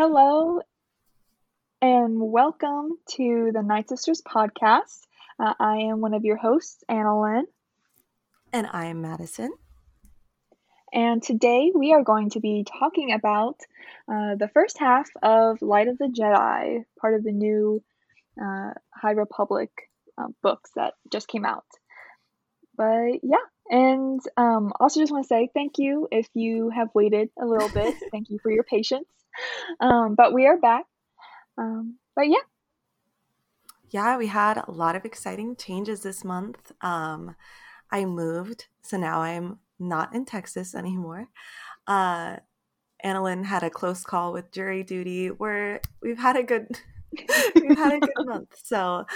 Hello and welcome to the Night Sisters podcast. Uh, I am one of your hosts, Annalyn, And I'm Madison. and today we are going to be talking about uh, the first half of Light of the Jedi, part of the new uh, High Republic uh, books that just came out. But yeah, and um, also just want to say thank you if you have waited a little bit. thank you for your patience. Um, but we are back. Um, but yeah, Yeah, we had a lot of exciting changes this month. Um, I moved, so now I'm not in Texas anymore. Uh, Annalyn had a close call with jury duty. We're we've had a good we've had a good month. So,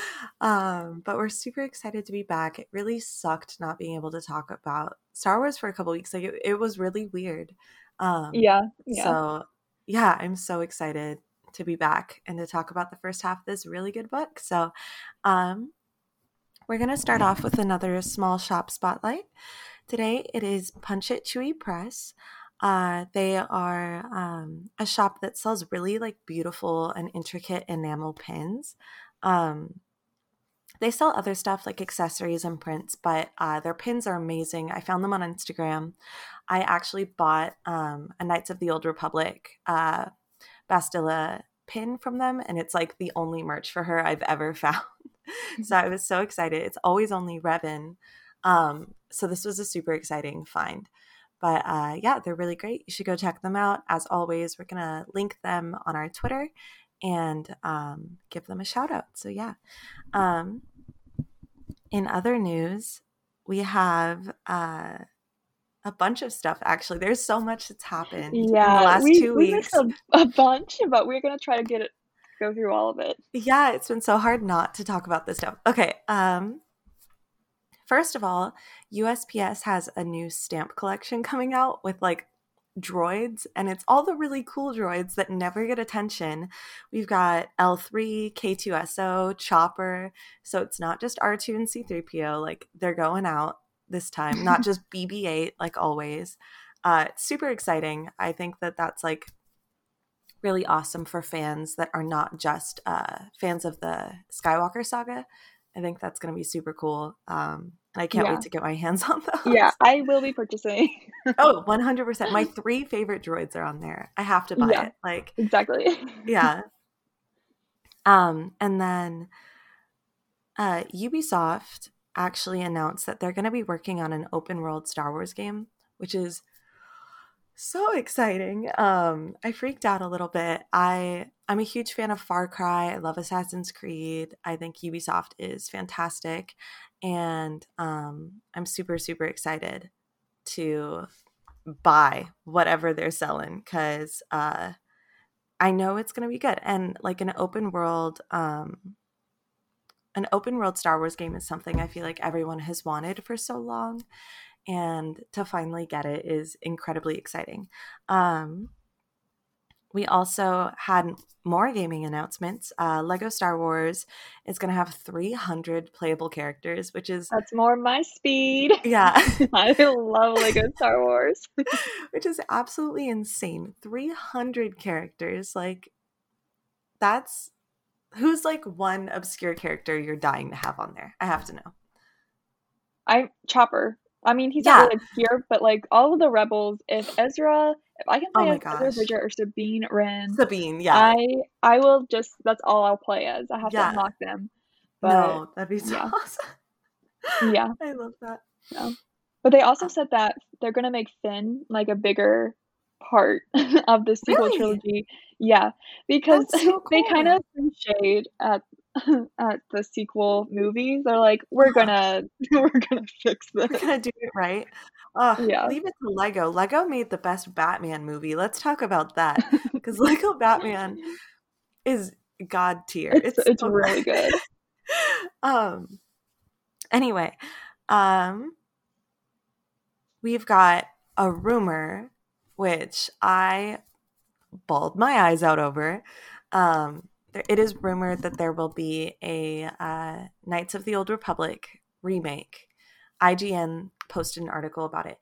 um, but we're super excited to be back. It really sucked not being able to talk about Star Wars for a couple weeks. Like it, it was really weird. Um, yeah, yeah. So, yeah, I'm so excited to be back and to talk about the first half of this really good book. So, um, we're going to start off with another small shop spotlight. Today it is Punch It Chewy Press. Uh, they are um, a shop that sells really like beautiful and intricate enamel pins. Um, they sell other stuff like accessories and prints, but uh, their pins are amazing. I found them on Instagram. I actually bought um, a Knights of the Old Republic uh, Bastila pin from them, and it's like the only merch for her I've ever found. so I was so excited. It's always only Revan. Um, so this was a super exciting find. But uh, yeah, they're really great. You should go check them out. As always, we're going to link them on our Twitter and um, give them a shout out. So yeah. Um, in other news, we have uh, a bunch of stuff actually. There's so much that's happened in the Yeah, last we two we weeks. a, a bunch, but we're gonna try to get it go through all of it. Yeah, it's been so hard not to talk about this stuff. Okay. Um, first of all, USPS has a new stamp collection coming out with like droids, and it's all the really cool droids that never get attention. We've got L3, K2SO, Chopper. So it's not just R2 and C3PO, like they're going out this time, not just BB 8 like always. Uh, super exciting. I think that that's like really awesome for fans that are not just uh, fans of the Skywalker saga. I think that's going to be super cool. Um, and I can't Yeah, wait to get my hands on those. yeah, I will be purchasing. Oh, 100%. My three favorite droids are on there. I have to buy Yeah, it. Like, exactly. yeah. Um, and then uh, Ubisoft actually announced that they're going to be working on an open world Star Wars game, which is so exciting. Um, I freaked out a little bit. I I'm a huge fan of Far Cry. I love Assassin's Creed. I think Ubisoft is fantastic, and um, I'm super super excited to buy whatever they're selling because uh, I know it's going to be good. And like an open world, um, an open world Star Wars game is something I feel like everyone has wanted for so long, and to finally get it is incredibly exciting. Um, we also had more gaming announcements. Uh, Lego Star Wars is going to have 300 playable characters, which is That's more my speed. yeah, I love Lego Star Wars. which is absolutely insane. 300 characters, like that's who's like one obscure character you're dying to have on there. I have to know. I'm Chopper. I mean, he's Yeah. not really obscure, but like all of the rebels, if Ezra, if I can Oh play my as gosh. Bridger or Sabine Wren, Sabine, yeah. I I will just that's all I'll play as. I have to unlock them. But No, that'd be so yeah, awesome. yeah. I love that. No. But they also uh, said that they're gonna make Finn like a bigger part of the sequel Really? trilogy. Yeah, because so they kind of shade at at the sequel movies. They're like, we're gonna we're gonna fix this. We're gonna do it right. Oh, Yeah. leave it to Lego. Lego made the best Batman movie. Let's talk about that. Because Lego Batman is god tier. It's It's it's so really good. um anyway, um we've got a rumor which I bawled my eyes out over. Um, it is rumored that there will be a uh, Knights of the Old Republic remake. IGN posted an article about it.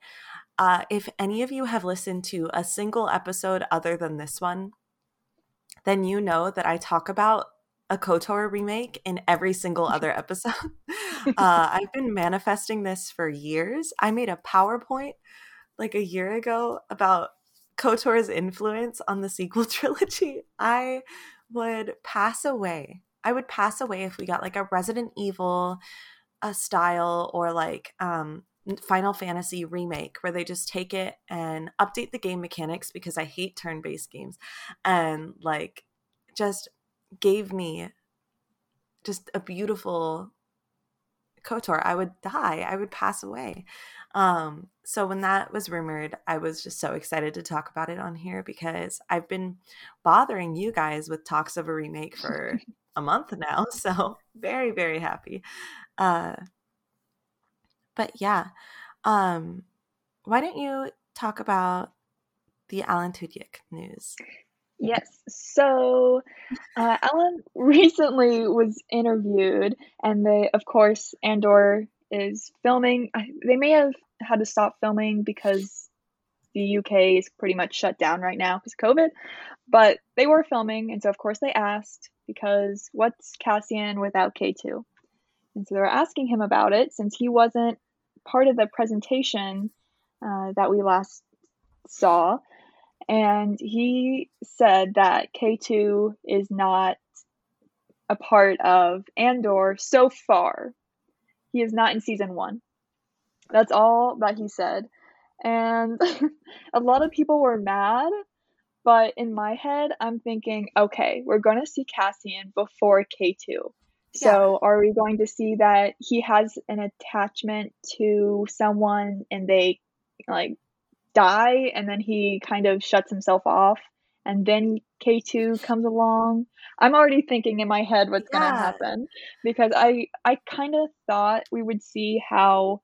Uh, if any of you have listened to a single episode other than this one, then you know that I talk about a KOTOR remake in every single other episode. uh, I've been manifesting this for years. I made a PowerPoint like a year ago about KOTOR's influence on the sequel trilogy. I would pass away. I would pass away if we got like a Resident Evil a style or like um Final Fantasy remake where they just take it and update the game mechanics because I hate turn-based games and like just gave me just a beautiful KOTOR, I would die. I would pass away. Um, so when that was rumored, I was just so excited to talk about it on here because I've been bothering you guys with talks of a remake for a month now. So very, very happy. Uh, but yeah, um, why don't you talk about the Alan Tudyk news? Yes. So, uh, Alan recently was interviewed, and they, of course, Andor is filming. They may have had to stop filming because the UK is pretty much shut down right now because COVID, but they were filming, and so of course they asked because what's Cassian without K2? And so they were asking him about it since he wasn't part of the presentation uh, that we last saw. And he said that K2 is not a part of Andor so far. He is not in season one. That's all that he said. And a lot of people were mad, but in my head, I'm thinking, okay, we're going to see Cassian before K2. So, yeah. are we going to see that he has an attachment to someone and they like die and then he kind of shuts himself off and then K2 comes along. I'm already thinking in my head what's yeah. going to happen because I I kind of thought we would see how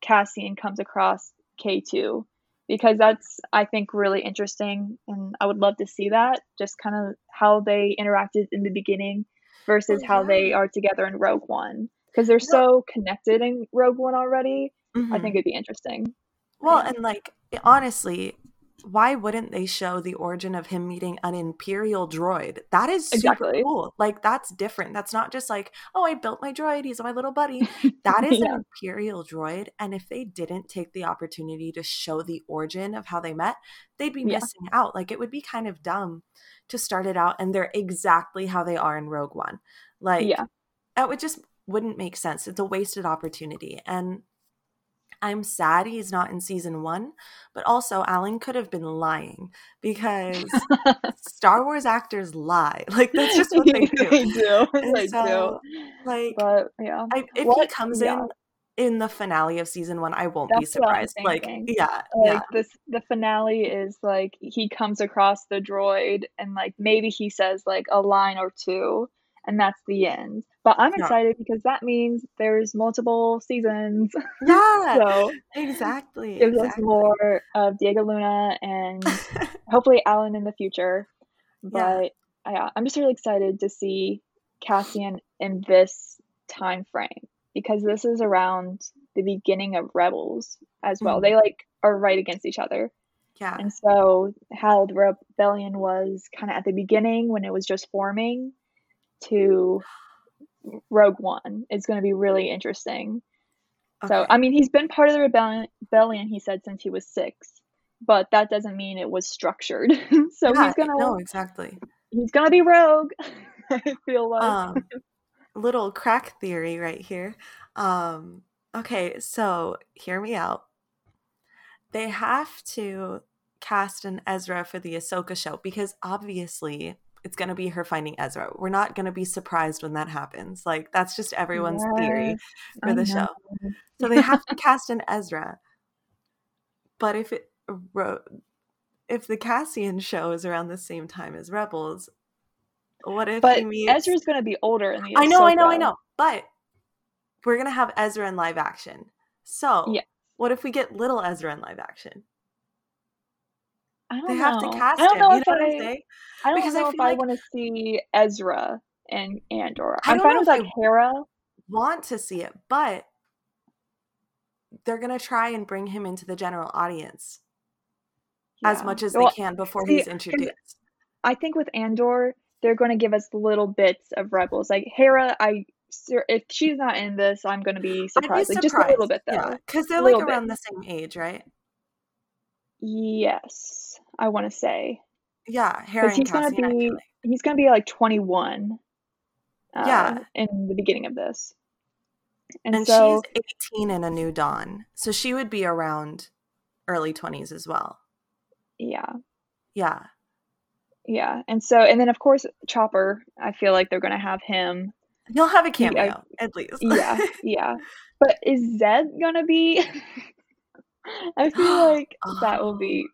Cassian comes across K2 because that's I think really interesting and I would love to see that just kind of how they interacted in the beginning versus oh, how they are together in Rogue One because they're so connected in Rogue One already. Mm-hmm. I think it'd be interesting. Well, and like honestly, why wouldn't they show the origin of him meeting an imperial droid? That is super exactly. cool. Like that's different. That's not just like, oh, I built my droid, he's my little buddy. That is yeah. an imperial droid. And if they didn't take the opportunity to show the origin of how they met, they'd be yeah. missing out. Like it would be kind of dumb to start it out and they're exactly how they are in Rogue One. Like yeah. it would just wouldn't make sense. It's a wasted opportunity. And I'm sad he's not in season one, but also Alan could have been lying because Star Wars actors lie. Like that's just what they do. they do. they so, do. Like, but yeah, I, if what, he comes yeah. in in the finale of season one, I won't That's be surprised. Like, yeah, like yeah. this, the finale is like he comes across the droid, and like maybe he says like a line or two, and that's the end. But I'm excited yeah. because that means there's multiple seasons. Yeah, so exactly. Gives exactly. us more of Diego Luna and hopefully Alan in the future. But yeah. yeah, I'm just really excited to see Cassian in this time frame because this is around the beginning of Rebels as well. Mm-hmm. They like are right against each other. Yeah. And so how the rebellion was kind of at the beginning when it was just forming to Rogue One is going to be really interesting. Okay. So, I mean, he's been part of the rebellion, he said, since he was six, but that doesn't mean it was structured. so yeah, he's going to. No, exactly. He's going to be rogue, I feel like. Um, little crack theory right here. Um, okay, so hear me out. They have to cast an Ezra for the Ahsoka show because obviously it's going to be her finding Ezra. We're not going to be surprised when that happens. Like that's just everyone's yes, theory for the show. So they have to cast an Ezra. But if it uh, if the Cassian show is around the same time as Rebels, what if but meets... Ezra's going to be older in the I know, I know, I know. But we're going to have Ezra in live action. So, yeah. what if we get little Ezra in live action? I don't they know. have to cast I don't him. Know you know what I'm saying? I don't because know I if I want to see Ezra and Andor. I'm fine with like Hera. Want to see it, but they're gonna try and bring him into the general audience yeah. as much as well, they can before see, he's introduced. I think with Andor, they're going to give us little bits of Rebels. Like Hera, I if she's not in this, I'm going to be surprised. Be Like just a little bit though. Yeah, because they're like little bit. around the same age, right? Yes, I want to say Yeah, because he's gonna be like. he's going to be like 21. Uh, Yeah. in the beginning of this, and, And so she's 18 in A New Dawn, so she would be around early 20s as well. yeah, Yeah, yeah, and so and then of course Chopper. I feel like they're going to have him. he'll have a He- I- cameo at least. Yeah, yeah, but is Zeb going to be? I feel like that will be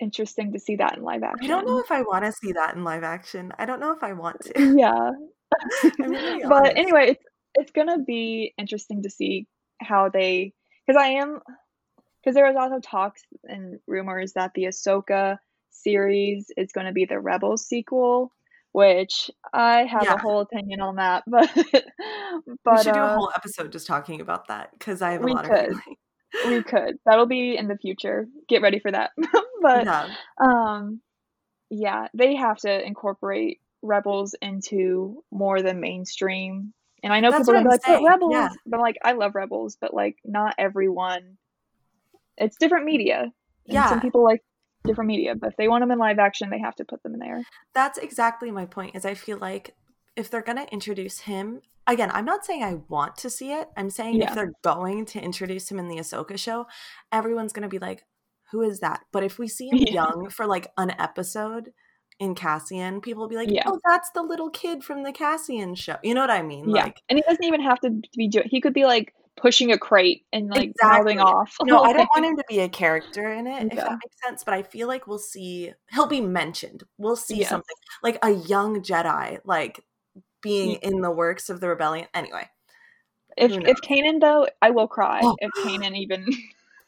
interesting to see that in live action. I don't know if I want to see that in live action. I don't know if I want to. yeah. Be but anyway, it's it's gonna be interesting to see how they because I am because there was also talks and rumors that the Ahsoka series is going to be the Rebels sequel, which I have Yeah. a whole opinion on that, but but we should do a uh, whole episode just talking about that because I have a lot could. of feelings. We could that'll be in the future. Get ready for that, but yeah, um yeah they have to incorporate rebels into more than mainstream and i know That's people are what gonna I'm be like saying, but rebels yeah. but like i love rebels but like not everyone it's different media Yeah. some people like different media but if they want them in live action they have to put them in there that's exactly my point. Is I feel like if they're gonna introduce him again, I'm not saying I want to see it. I'm saying Yeah. if they're going to introduce him in the Ahsoka show, everyone's gonna be like, "Who is that?" But if we see him Yeah. young for like an episode in Cassian, people will be like, Yeah. "Oh, that's the little kid from the Cassian show." You know what I mean? yeah Like, and he doesn't even have to be doing he could be like pushing a crate and like Exactly. off no, I don't want him to be a character in it, if that makes sense. But I feel like we'll see he'll be mentioned. We'll see Yes. something like a young Jedi, like being in the works of the rebellion. Anyway, if if Kanan though i will cry Oh. if Kanan even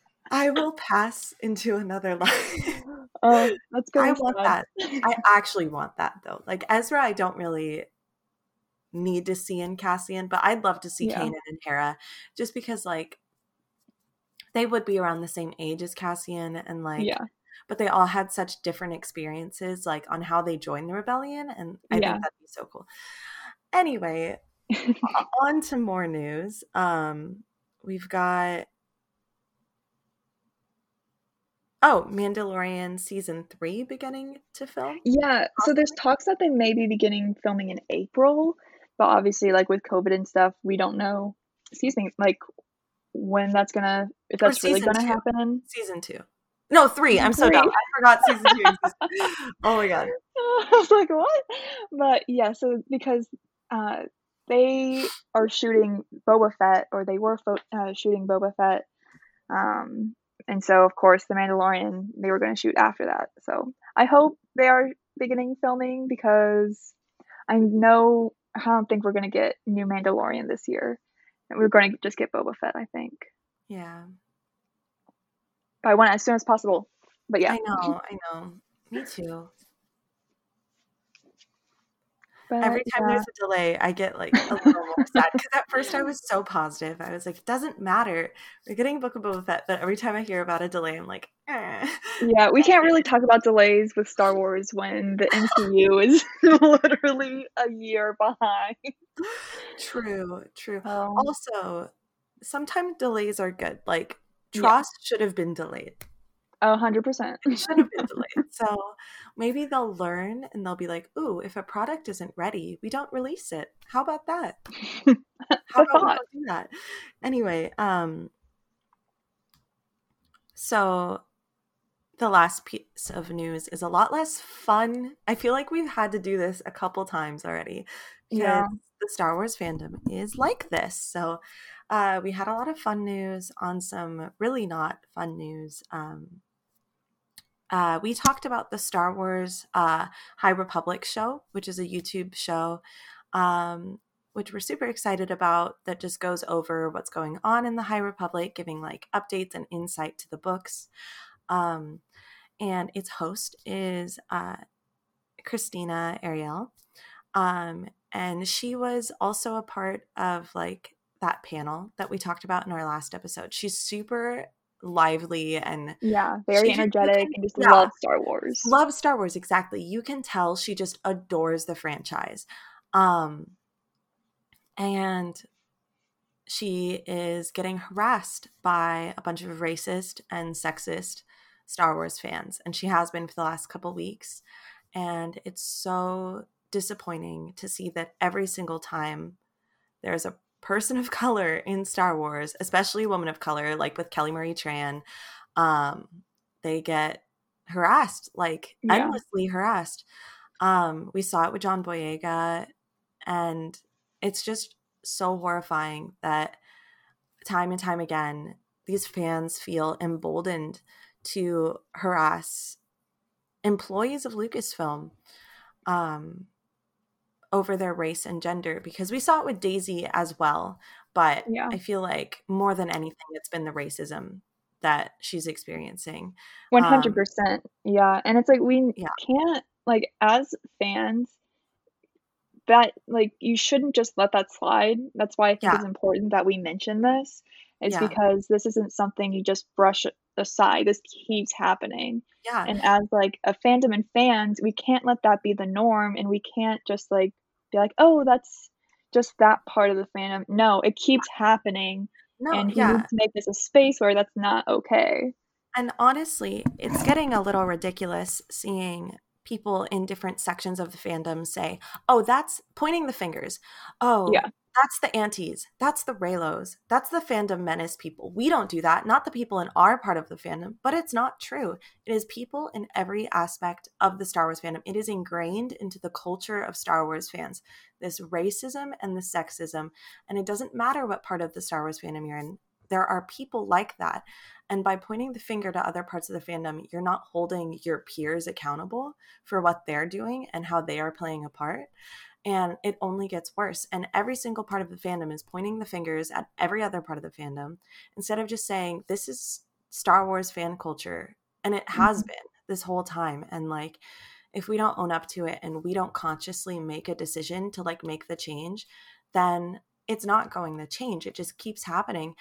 I will pass into another life. oh that's good I want that. I actually want that though. Like Ezra, I don't really need to see in Cassian, but I'd love to see Yeah. Kanan and Hera, just because like they would be around the same age as Cassian, and like yeah but they all had such different experiences like on how they joined the rebellion and i Yeah. think that'd be so cool anyway on to more news um we've got oh mandalorian season three beginning to film Yeah, so there's talks that they may be beginning filming in April, but obviously, like with COVID and stuff, we don't know. Excuse me, like when that's gonna, if that's really gonna two. happen. season two no three i'm so dumb i forgot season two oh my god I was like, what? But yeah, so because uh, they are shooting Boba Fett, or they were fo- uh, shooting Boba Fett, um, and so of course the Mandalorian they were going to shoot after that. So I hope they are beginning filming because I know I don't think we're going to get new Mandalorian this year. We're going to just get Boba Fett, I think. yeah But I want it as soon as possible. But yeah, i know i know me too but Every time yeah. there's a delay, I get like a little more sad because at first I was so positive. I was like, it doesn't matter. We're getting Book of Boba Fett. But every time I hear about a delay, I'm like, eh. Yeah, we can't really talk about delays with Star Wars when the MCU is literally a year behind. True, true. Um, Also, sometimes delays are good. Like, Yeah. TROS should have been delayed. A hundred percent. Should have been delayed. So maybe they'll learn and they'll be like, ooh, if a product isn't ready, we don't release it. How about that? How about we don't do that? Anyway, um, so the last piece of news is a lot less fun. I feel like we've had to do this a couple times already Yeah. the Star Wars fandom is like this. So uh, we had a lot of fun news on some really not fun news. Um, uh, we talked about the Star Wars uh, High Republic show, which is a YouTube show, um, which we're super excited about. That just goes over what's going on in the High Republic, giving like updates and insight to the books. Um, and its host is uh, Krystina Arielle, um, and she was also a part of like that panel that we talked about in our last episode. She's super lively and yeah, very she- energetic and just yeah. loves Star Wars. love Star Wars exactly. You can tell she just adores the franchise. Um and she is getting harassed by a bunch of racist and sexist Star Wars fans and she has been for the last couple weeks and it's so disappointing to see that every single time there's a person of color in Star Wars, especially a woman of color like with Kelly Marie Tran, um they get harassed, like Yeah. endlessly harassed. Um, we saw it with John Boyega, and it's just so horrifying that time and time again, these fans feel emboldened to harass employees of Lucasfilm um, over their race and gender because we saw it with Daisy as well. But Yeah. I feel like more than anything, it's been the racism that she's experiencing. One hundred percent. Yeah. And it's like we Um, Yeah. can't like as fans that like you shouldn't just let that slide. That's why I think Yeah. it's important that we mention this. Is Yeah. because this isn't something you just brush aside. This keeps happening. Yeah. And as like a fandom and fans, we can't let that be the norm and we can't just like be like, "Oh, that's just that part of the fandom." No, it keeps happening no, and he yeah. needs to make this a space where that's not okay. And honestly, it's getting a little ridiculous seeing people in different sections of the fandom say, oh, that's pointing the fingers. Oh, Yeah. that's the antis. That's the Reylos. That's the fandom menace people. We don't do that. Not the people in our part of the fandom, but it's not true. It is people in every aspect of the Star Wars fandom. It is ingrained into the culture of Star Wars fans. This racism and the sexism. And it doesn't matter what part of the Star Wars fandom you're in. There are people like that. And by pointing the finger to other parts of the fandom, you're not holding your peers accountable for what they're doing and how they are playing a part. And it only gets worse. And every single part of the fandom is pointing the fingers at every other part of the fandom instead of just saying, this is Star Wars fan culture. And it has Mhm. been this whole time. And like, if we don't own up to it and we don't consciously make a decision to like make the change, then it's not going to change. It just keeps happening.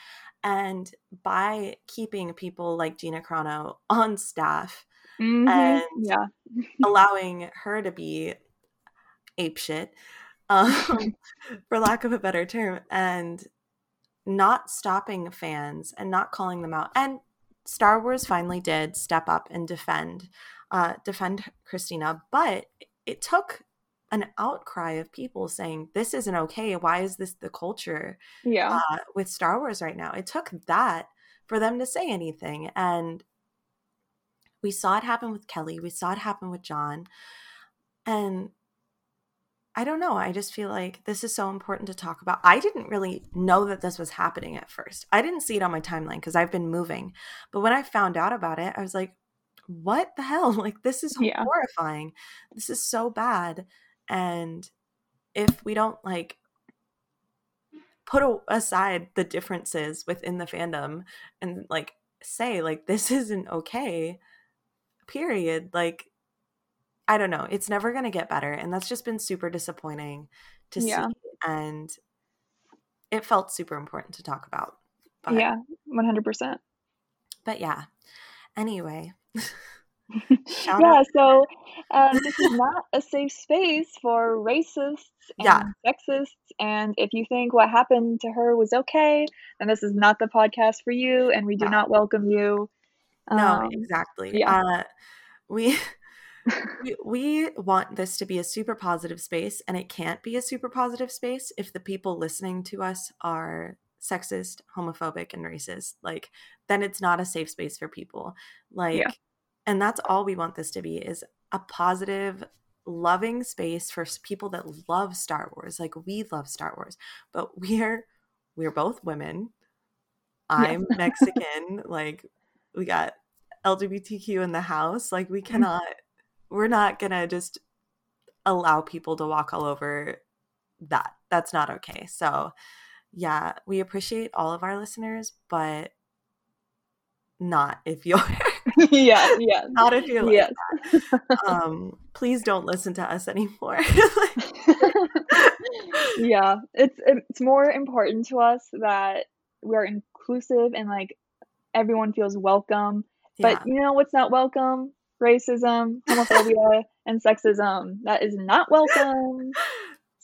And by keeping people like Gina Carano on staff, Mhm. And- Yeah. allowing her to be apeshit, um, for lack of a better term, and not stopping fans and not calling them out. And Star Wars finally did step up and defend, uh, defend Krystina, but it took an outcry of people saying this isn't okay. Why is this the culture? Yeah. uh, with Star Wars right now. It took that for them to say anything. And we saw it happen with Kelly, we saw it happen with John. And I don't know. I just feel like this is so important to talk about. I didn't really know that this was happening at first. I didn't see it on my timeline because I've been moving. But when I found out about it, I was like, what the hell? Like, this is Yeah. horrifying. This is so bad. And if we don't like put a- aside the differences within the fandom and like say like this isn't okay period like i don't know it's never going to get better and that's just been super disappointing to Yeah. see and it felt super important to talk about but yeah. One hundred percent. but yeah anyway Yeah. So um, this is not a safe space for racists and Yeah. sexists. And if you think what happened to her was okay, then this is not the podcast for you, and we do No. not welcome you. no Um, exactly yeah. uh we we, we want this to be a super positive space and it can't be a super positive space if the people listening to us are sexist homophobic and racist like then it's not a safe space for people like and that's all we want this to be is a positive loving space for people that love star wars. Like we love star wars but we're we're both women. I'm mexican. Like we got lgbtq in the house. Like we mm-hmm. cannot we're not gonna just allow people to walk all over that. That's not okay. So yeah we appreciate all of our listeners but not if you're yeah. Yeah. not if you're like Yes. um please don't listen to us anymore yeah. It's it's more important to us that we're inclusive and like everyone feels welcome. Yeah. But you know what's not welcome? Racism, homophobia, and sexism. That is not welcome.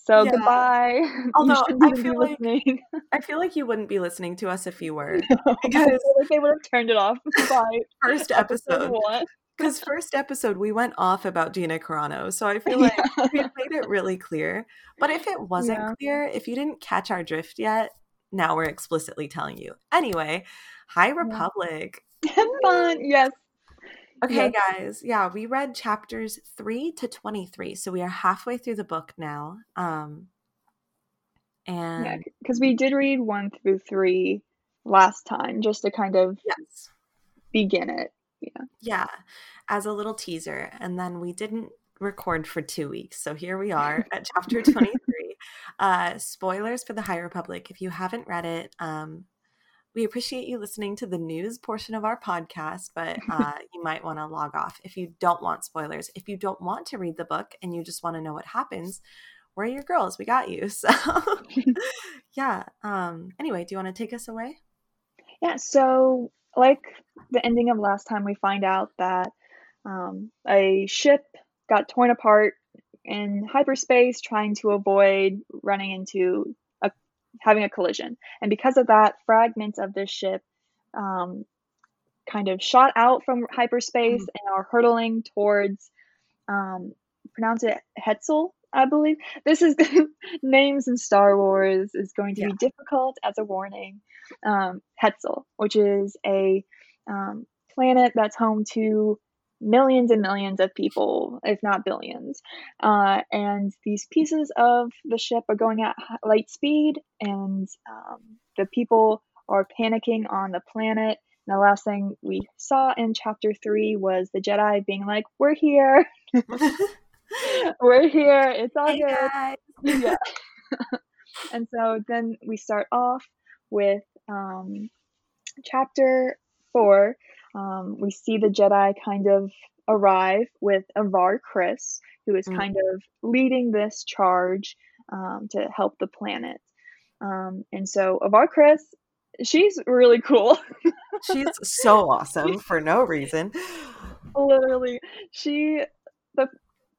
So Yeah. goodbye. Although, I feel like- listening. I feel like you wouldn't be listening to us if you were. I Because feel like they would have turned it off by first episode. Because first episode we went off about Gina Carano, so I feel like we made it really clear. But if it wasn't Yeah. clear, if you didn't catch our drift yet, now we're explicitly telling you. Anyway, High Republic. Fun. Yes. Okay, Yes. guys. Yeah, we read chapters 3 to 23. So we are halfway through the book now. Um and Yeah, because we did read one through three last time just to kind of yes. begin it. Yeah, Yeah, as a little teaser. And then we didn't record for two weeks. So here we are at chapter 23. uh, spoilers for the High Republic. If you haven't read it, um, we appreciate you listening to the news portion of our podcast, but uh, you might want to log off if you don't want spoilers. If you don't want to read the book and you just want to know what happens, we're your girls. We got you. So, yeah. Um, anyway, do you want to take us away? Yeah, so like the ending of last time, we find out that um, a ship got torn apart in hyperspace trying to avoid running into having a collision. And because of that, fragments of this ship um, kind of shot out from hyperspace and are hurtling towards um, pronounce it Hetzal, I believe. This is names in Star Wars is going to be difficult as a warning. Um, Hetzal, which is a um, planet that's home to millions and millions of people, if not billions. Uh, and these pieces of the ship are going at light speed, and um, the people are panicking on the planet. And the last thing we saw in chapter three was the Jedi being like, We're here, we're here, it's all Hey, good yeah. and so then we start off with um, chapter four. Um, we see the Jedi kind of arrive with Avar Kriss, who is Mm. kind of leading this charge um, to help the planet. Um, and so Avar Kriss, she's really cool. She's so awesome for no reason. Literally, she the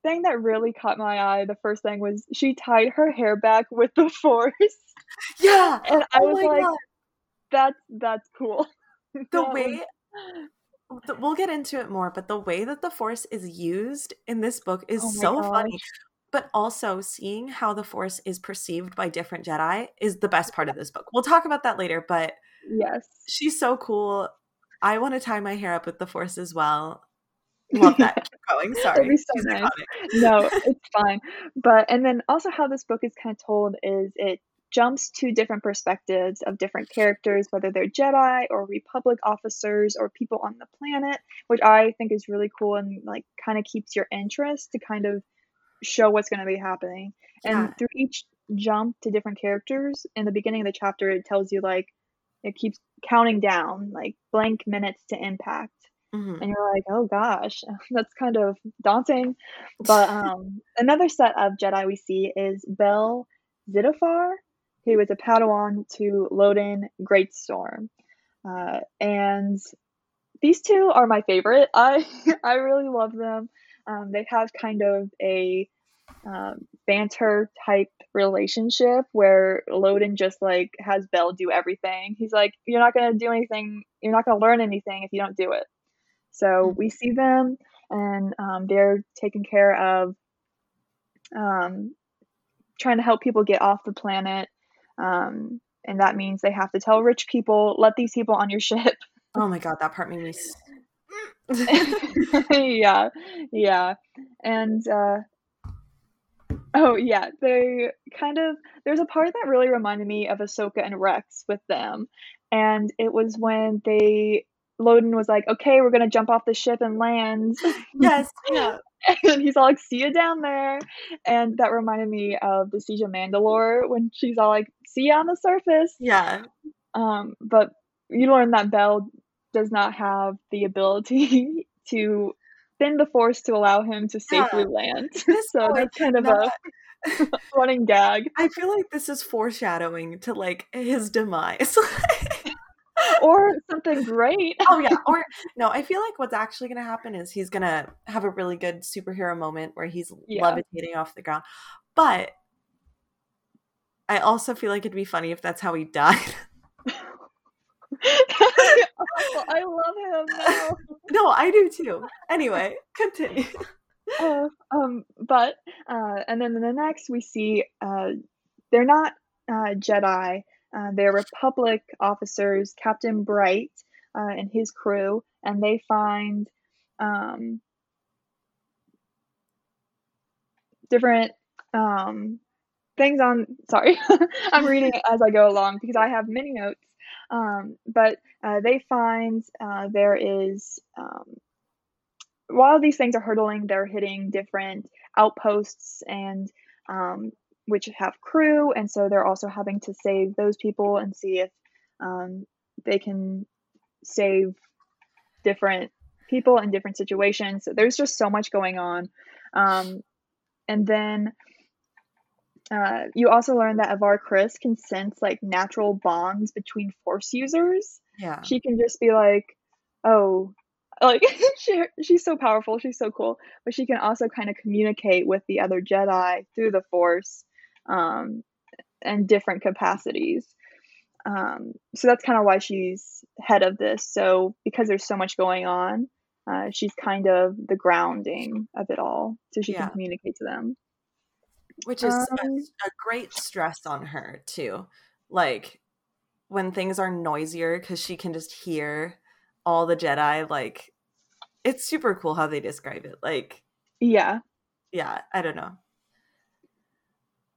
thing that really caught my eye. The first thing was she tied her hair back with the Force. Yeah. And I Oh was like, God. that's that's cool. The way we'll get into it more, but the way that the force is used in this book is Oh so funny. But also seeing how the force is perceived by different Jedi is the best part of this book. We'll talk about that later, but yes. she's so cool. I want to tie my hair up with the force as well. Love that. Keep going. Sorry. so nice. no, it's fine. But and then also how this book is kind of told is it jumps to different perspectives of different characters, whether they're Jedi or Republic officers or people on the planet, which I think is really cool and like kind of keeps your interest to kind of show what's going to be happening. And through each jump to different characters, in the beginning of the chapter, it tells you like it keeps counting down, like blank minutes to impact Mhm. and you're like, oh gosh, that's kind of daunting. But um, another set of Jedi we see is Bell Zettifar, who is a Padawan to Loden Greatstorm, uh, and these two are my favorite. I I really love them. Um, they have kind of a um, banter type relationship where Loden just like has Bell do everything. He's like, you're not gonna do anything. You're not gonna learn anything if you don't do it. So we see them, and um, they're taking care of um, trying to help people get off the planet. Um, and that means they have to tell rich people, let these people on your ship. Oh my god, that part made me. yeah, yeah. And uh, oh, yeah, they kind of, there's a part that really reminded me of Ahsoka and Rex with them. And it was when they, Loden was like, okay, we're going to jump off the ship and land. yes. Yeah. and he's all like, "See you down there," and that reminded me of the Siege of Mandalore when she's all like, "See you on the surface." Yeah. Um, but you learn that Bell does not have the ability to bend the Force to allow him to safely land. This so that's kind of cannot- a running gag. I feel like this is foreshadowing to like his demise. Or something great. oh yeah, or no, I feel like what's actually going to happen is he's going to have a really good superhero moment where he's yeah. levitating off the ground. But I also feel like it'd be funny if that's how he died. I love him now. no, I do too. Anyway, continue. Uh, um, but uh, and then in the next we see uh, they're not uh, Jedi. Uh, they're Republic officers, Captain Bright uh, and his crew, and they find um, different um, things on. Sorry, I'm reading as I go along because I have many notes. Um, but uh, they find uh, there is um, while these things are hurtling, they're hitting different outposts and um, which have crew, and so they're also having to save those people and see if um, they can save different people in different situations. So there's just so much going on, um, and then. Uh, you also learn that Avar Kriss can sense like natural bonds between Force users. Yeah. She can just be like, "Oh, like she she's so powerful she's so cool but she can also kind of communicate with the other jedi through the force um and different capacities um so that's kind of why she's head of this so because there's so much going on uh, she's kind of the grounding of it all so she yeah. can communicate to them which is um, a, a great stress on her too like when things are noisier because she can just hear all the Jedi, like it's super cool how they describe it. Like Yeah. Yeah, I don't know.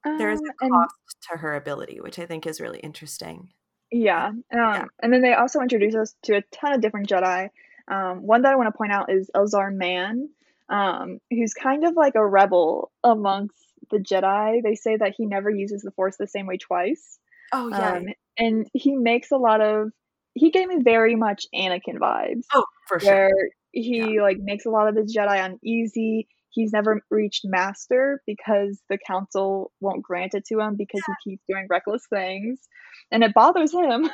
Um, there is a cost and, to her ability, which I think is really interesting. Yeah. Um, yeah. And then they also introduce us to a ton of different Jedi. Um, one that I want to point out is Elzar Mann, um, who's kind of like a rebel amongst the Jedi. They say that he never uses the Force the same way twice. Oh yeah. Um, and he makes a lot of he gave me very much Anakin vibes. Oh, for sure. Where he yeah. like makes a lot of his Jedi uneasy. He's never reached master because the council won't grant it to him because yeah. he keeps doing reckless things. And it bothers him.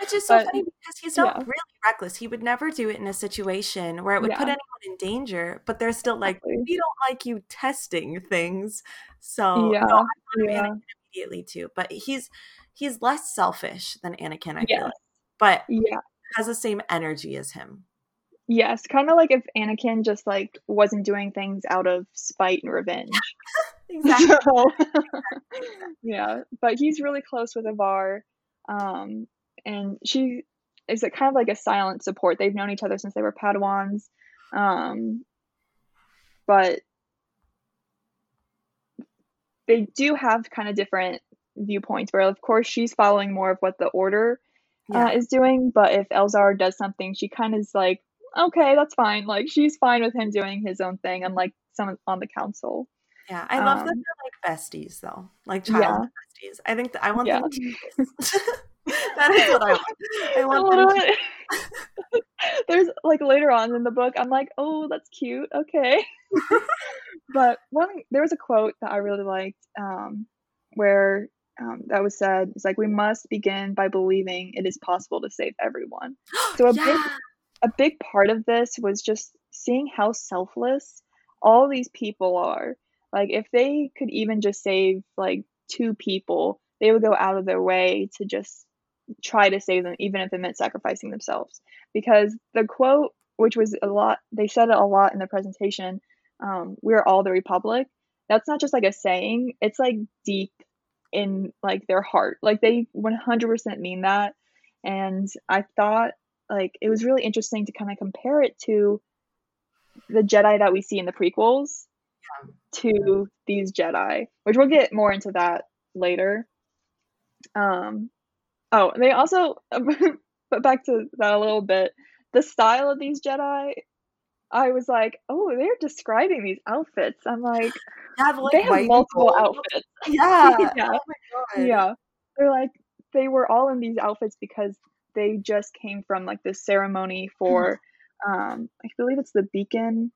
Which is so but, funny because he's not yeah. really reckless. He would never do it in a situation where it would put anyone in danger, but they're still like, exactly. we don't like you testing things. So yeah. no, I immediately too. But he's he's less selfish than Anakin, I feel like but yeah, has the same energy as him. Yes, kind of like if Anakin just like wasn't doing things out of spite and revenge. exactly. So, yeah, but he's really close with Avar, um, and she is a kind of like a silent support. They've known each other since they were Padawans, um, but they do have kind of different viewpoints. Where of course she's following more of what the Order uh, yeah. uh, is doing. But if Elzar does something, she kind of is like, okay, that's fine. Like she's fine with him doing his own thing, unlike some on the council. Yeah, I love um, that they're like besties though, like child yeah. besties. I think that I want yeah. them to. that is what I want. I want them to. There's like later on in the book, I'm like, oh, that's cute. Okay. but one, there was a quote that I really liked, um, where um, that was said. It's like we must begin by believing it is possible to save everyone. So a yeah. big a big part of this was just seeing how selfless all these people are. Like if they could even just save like two people, they would go out of their way to just try to save them, even if it meant sacrificing themselves. Because the quote, which was a lot, they said it a lot in the presentation. Um, we're all the Republic. That's not just like a saying; it's like deep in like their heart. Like they 100% mean that. And I thought like it was really interesting to kind of compare it to the Jedi that we see in the prequels yeah. to these Jedi, which we'll get more into that later. Um oh, they also but back to that a little bit. The style of these Jedi I was like, oh, they're describing these outfits. I'm like, have, like, they have multiple outfits. Yeah. yeah. Oh yeah. They're like, they were all in these outfits because they just came from like this ceremony for, um, I believe it's the Beacon,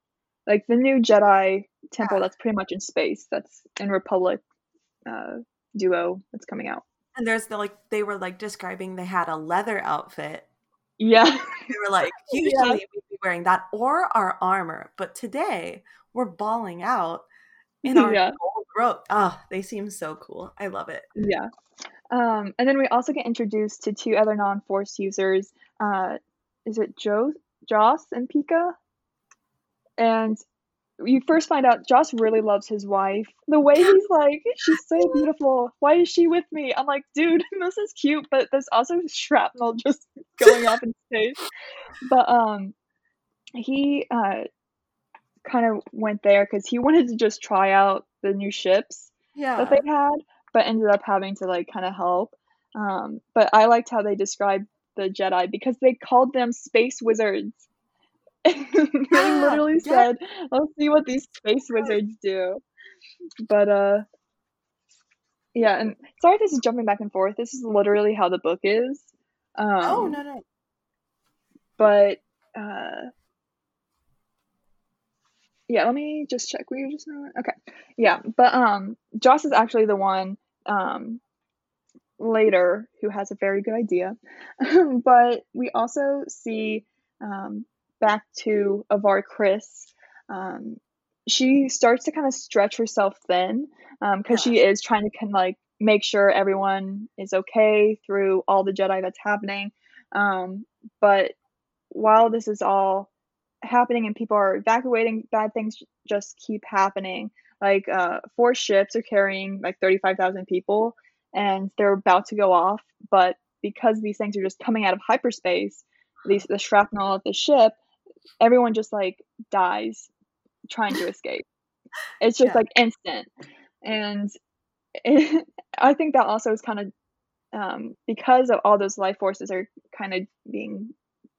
like the new Jedi temple that's pretty much in space. That's in Republic uh, duo that's coming out. And there's the like, they were like describing they had a leather outfit Yeah. We were like, usually yeah. we'd be wearing that or our armor, but today we're balling out in our yeah. gold robe. Oh, they seem so cool. I love it. Yeah. Um, and then we also get introduced to two other non-force users. Uh, is it Joe, Joss, and Pikka? And you first find out Joss really loves his wife. The way he's like, she's so beautiful. Why is she with me? I'm like, dude, this is cute, but there's also shrapnel just going off in space. But um, he uh kind of went there because he wanted to just try out the new ships yeah. that they had, but ended up having to like kind of help. Um, but I liked how they described the Jedi because they called them space wizards. they literally said, "Let's see what these space wizards do." But uh, yeah, and sorry if this is jumping back and forth. This is literally how the book is. Um, oh no no. But uh, yeah, let me just check. Were you just not okay? Yeah, but um, Joss is actually the one um later who has a very good idea. but we also see um back to Avar Kriss. Um, she starts to kind of stretch herself thin because um, yeah. she is trying to kind of like make sure everyone is okay through all the Jedi that's happening. Um, but while this is all happening and people are evacuating, bad things just keep happening. Like uh, four ships are carrying like 35,000 people and they're about to go off, but because these things are just coming out of hyperspace, these the shrapnel of the ship, everyone just like dies trying to escape. It's just yeah. like instant. And it, I think that also is kind of um, because of all those life forces are kind of being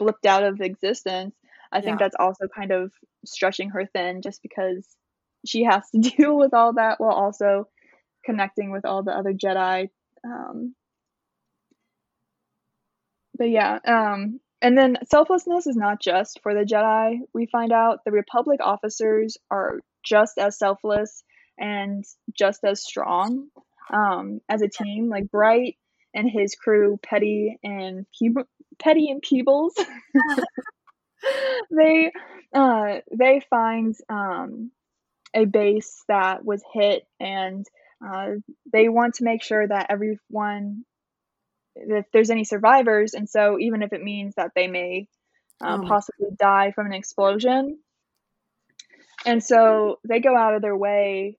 blipped out of existence. I think yeah. that's also kind of stretching her thin just because she has to deal with all that while also connecting with all the other Jedi. Um, but yeah, um, and then selflessness is not just for the Jedi. We find out the Republic officers are just as selfless and just as strong um, as a team. Like Bright and his crew, Petty and Pe- Petty and Peebles, they uh, they find um, a base that was hit, and uh, they want to make sure that everyone if there's any survivors, and so even if it means that they may uh, oh. possibly die from an explosion, and so they go out of their way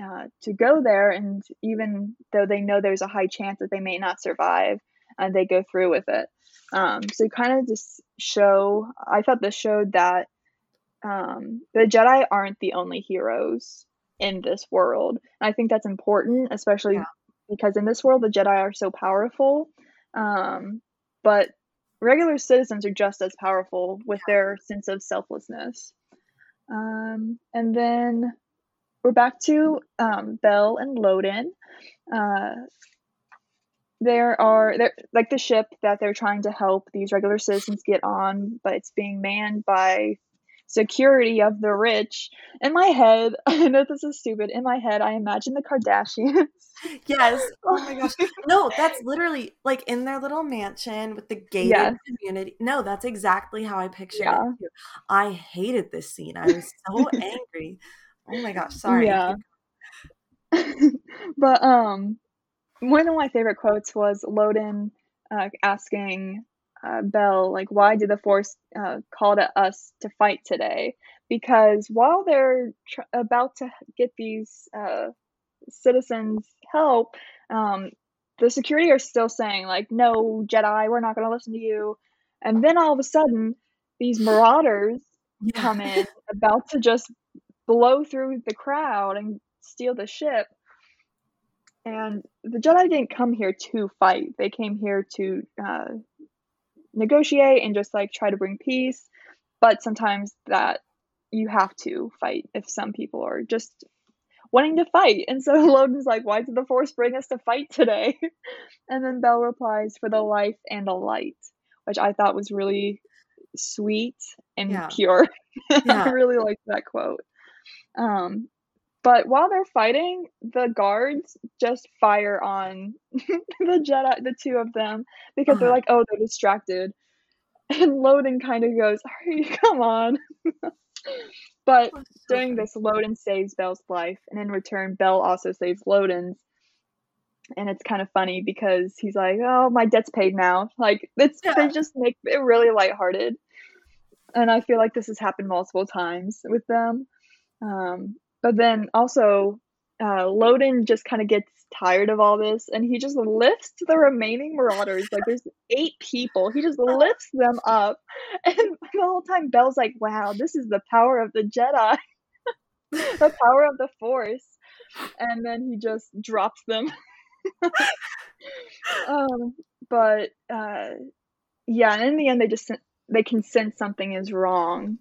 uh, to go there, and even though they know there's a high chance that they may not survive, uh, they go through with it. Um, so kind of just show. I thought this showed that um, the Jedi aren't the only heroes in this world. And I think that's important, especially yeah because in this world the Jedi are so powerful, um, but regular citizens are just as powerful with their sense of selflessness. Um, and then we're back to um, Bell and Loden. Uh, there are there like the ship that they're trying to help these regular citizens get on, but it's being manned by security of the rich. In my head, I know this is stupid. In my head, I imagine the Kardashians. Yes. Oh my gosh. No, that's literally like in their little mansion with the gated yes. community. No, that's exactly how I pictured yeah. it. Too. I hated this scene. I was so angry. Oh my gosh. Sorry. Yeah. but um, one of my favorite quotes was Loden uh, asking uh, Bell, like, why did the Force uh, call to us to fight today? Because while they're tr- about to get these uh, citizens help, um, the security are still saying, like, no, Jedi, we're not going to listen to you. And then all of a sudden, these marauders yeah. come in, about to just blow through the crowd and steal the ship. And the Jedi didn't come here to fight. They came here to uh, negotiate and just like try to bring peace. But sometimes that you have to fight if some people are just wanting to fight. And so Loden's like, Why did the Force bring us to fight today? and then Bell replies, For the life and the light, which I thought was really sweet and yeah. pure. Yeah. I really liked that quote. Um, but while they're fighting, the guards just fire on the Jedi, the two of them, because uh-huh. they're like, oh, they're distracted. and Loden kind of goes, "Come on." but during this, Loden saves Bell's life, and in return, Belle also saves Loden's. And it's kind of funny because he's like, "Oh, my debt's paid now." Like it's Yeah. they just make it really lighthearted, and I feel like this has happened multiple times with them. Um, but then also, uh, Loden just kind of gets tired of all this, and he just lifts the remaining Marauders. Like there's eight people, he just lifts them up, and the whole time Bell's like, "Wow, this is the power of the Jedi, the power of the Force," and then he just drops them. um, but uh, yeah, and in the end, they just they can sense something is wrong.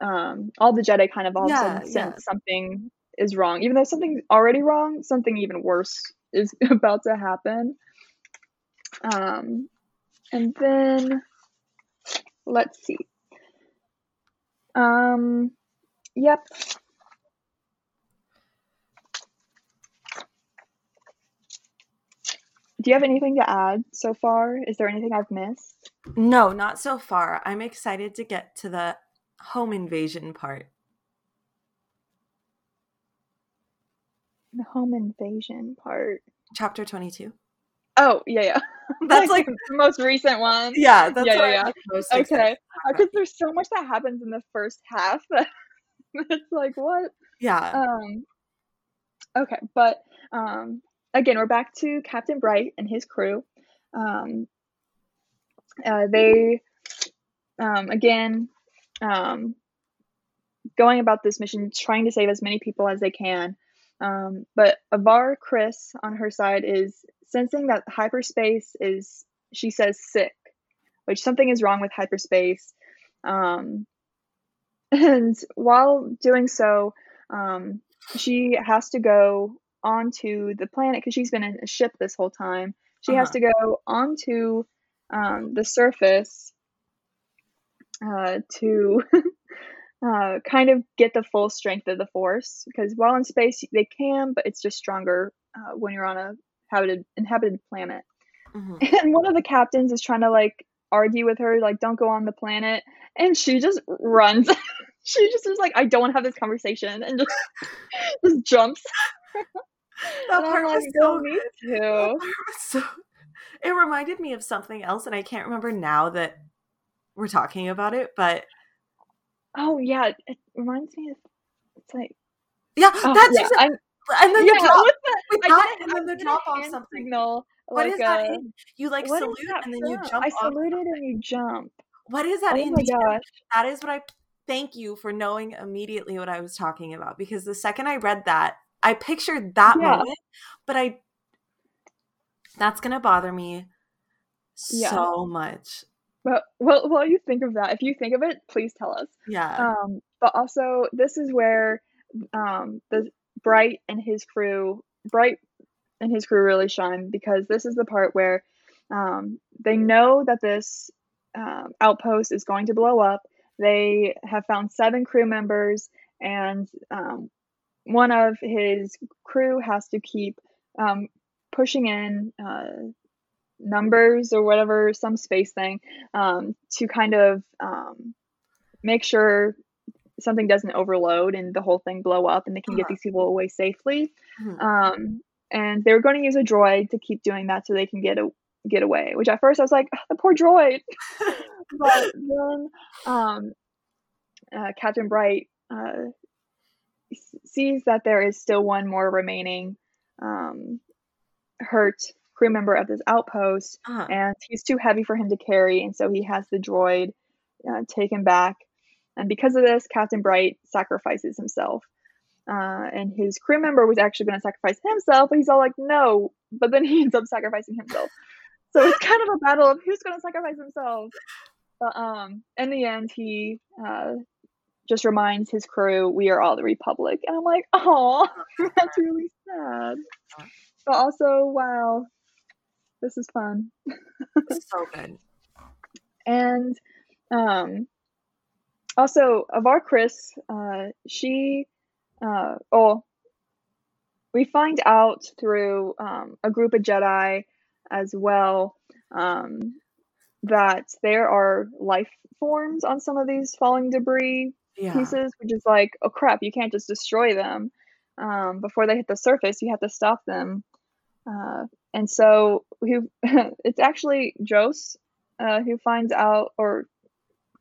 Um, all the Jedi kind of all of a Yeah, sudden yeah. sense something is wrong, even though something's already wrong. Something even worse is about to happen. Um, and then let's see. Um, yep. Do you have anything to add so far? Is there anything I've missed? No, not so far. I'm excited to get to the home invasion part. The home invasion part. Chapter 22. Oh, yeah, yeah. That's like, the most recent one. yeah, that's Yeah, yeah, yeah. Okay. to talk about. Because there's so much that happens in the first half that it's like, what? Yeah. Um, okay, but um, again, we're back to Captain Bright and his crew. Um, uh, they, um, again, um, going about this mission, trying to save as many people as they can. Um, but Avar Kriss on her side is sensing that hyperspace is, she says, sick, which something is wrong with hyperspace. Um, and while doing so, um, she has to go onto the planet because she's been in a ship this whole time. She has Uh-huh. to go onto um, the surface uh, to uh, kind of get the full strength of the force because while in space they can, but it's just stronger uh, when you're on a habited inhabited planet. Mhm. And one of the captains is trying to like argue with her, like, don't go on the planet. And she just runs. she just is like, I don't want to have this conversation and just just jumps. That and I'm part like, was so me too. so it reminded me of something else and I can't remember now that we're talking about it, but Oh yeah, it, it reminds me of it's like yeah, oh, that's yeah, exactly I'm, and then yeah, the drop what's that? with I and then the drop off something. signal. What like is that uh, in? You like salute that and then you jump I off. saluted and you jump. What is that Oh in? my gosh. that is what I thank you for knowing immediately what I was talking about because the second I read that, I pictured that Yeah. moment, but I that's gonna bother me Yeah. so much. But well, while you think of that, if you think of it, please tell us. Yeah. Um, but also, this is where um, the Bright and his crew, Bright and his crew really shine because this is the part where um, they know that this um, outpost is going to blow up. They have found seven crew members, and um, one of his crew has to keep um, pushing in uh, numbers or whatever, some space thing, um, to kind of um, make sure something doesn't overload and the whole thing blow up and they can get Uh-huh. these people away safely. Mhm. Um, and they were going to use a droid to keep doing that so they can get a, get away. Which at first I was like, "Ugh, the poor droid. but then um, uh, Captain Bright uh, s- sees that there is still one more remaining um, hurt crew member of this outpost, Uh-huh. and he's too heavy for him to carry, and so he has the droid uh, take him back. And because of this, Captain Bright sacrifices himself. Uh, and his crew member was actually going to sacrifice himself, but he's all like, no. But then he ends up sacrificing himself. So it's kind of a battle of who's going to sacrifice himself. But um, in the end, he uh, just reminds his crew, "We are all the Republic," and I'm like, "Oh, that's really sad." But also, wow, this is fun. so good. And um, also, Avar Kriss, uh, she, uh, oh, we find out through um, a group of Jedi as well um, that there are life forms on some of these falling debris Yeah. pieces, which is like, oh crap, you can't just destroy them um, before they hit the surface. You have to stop them. Uh, and so who it's actually Joss uh, who finds out or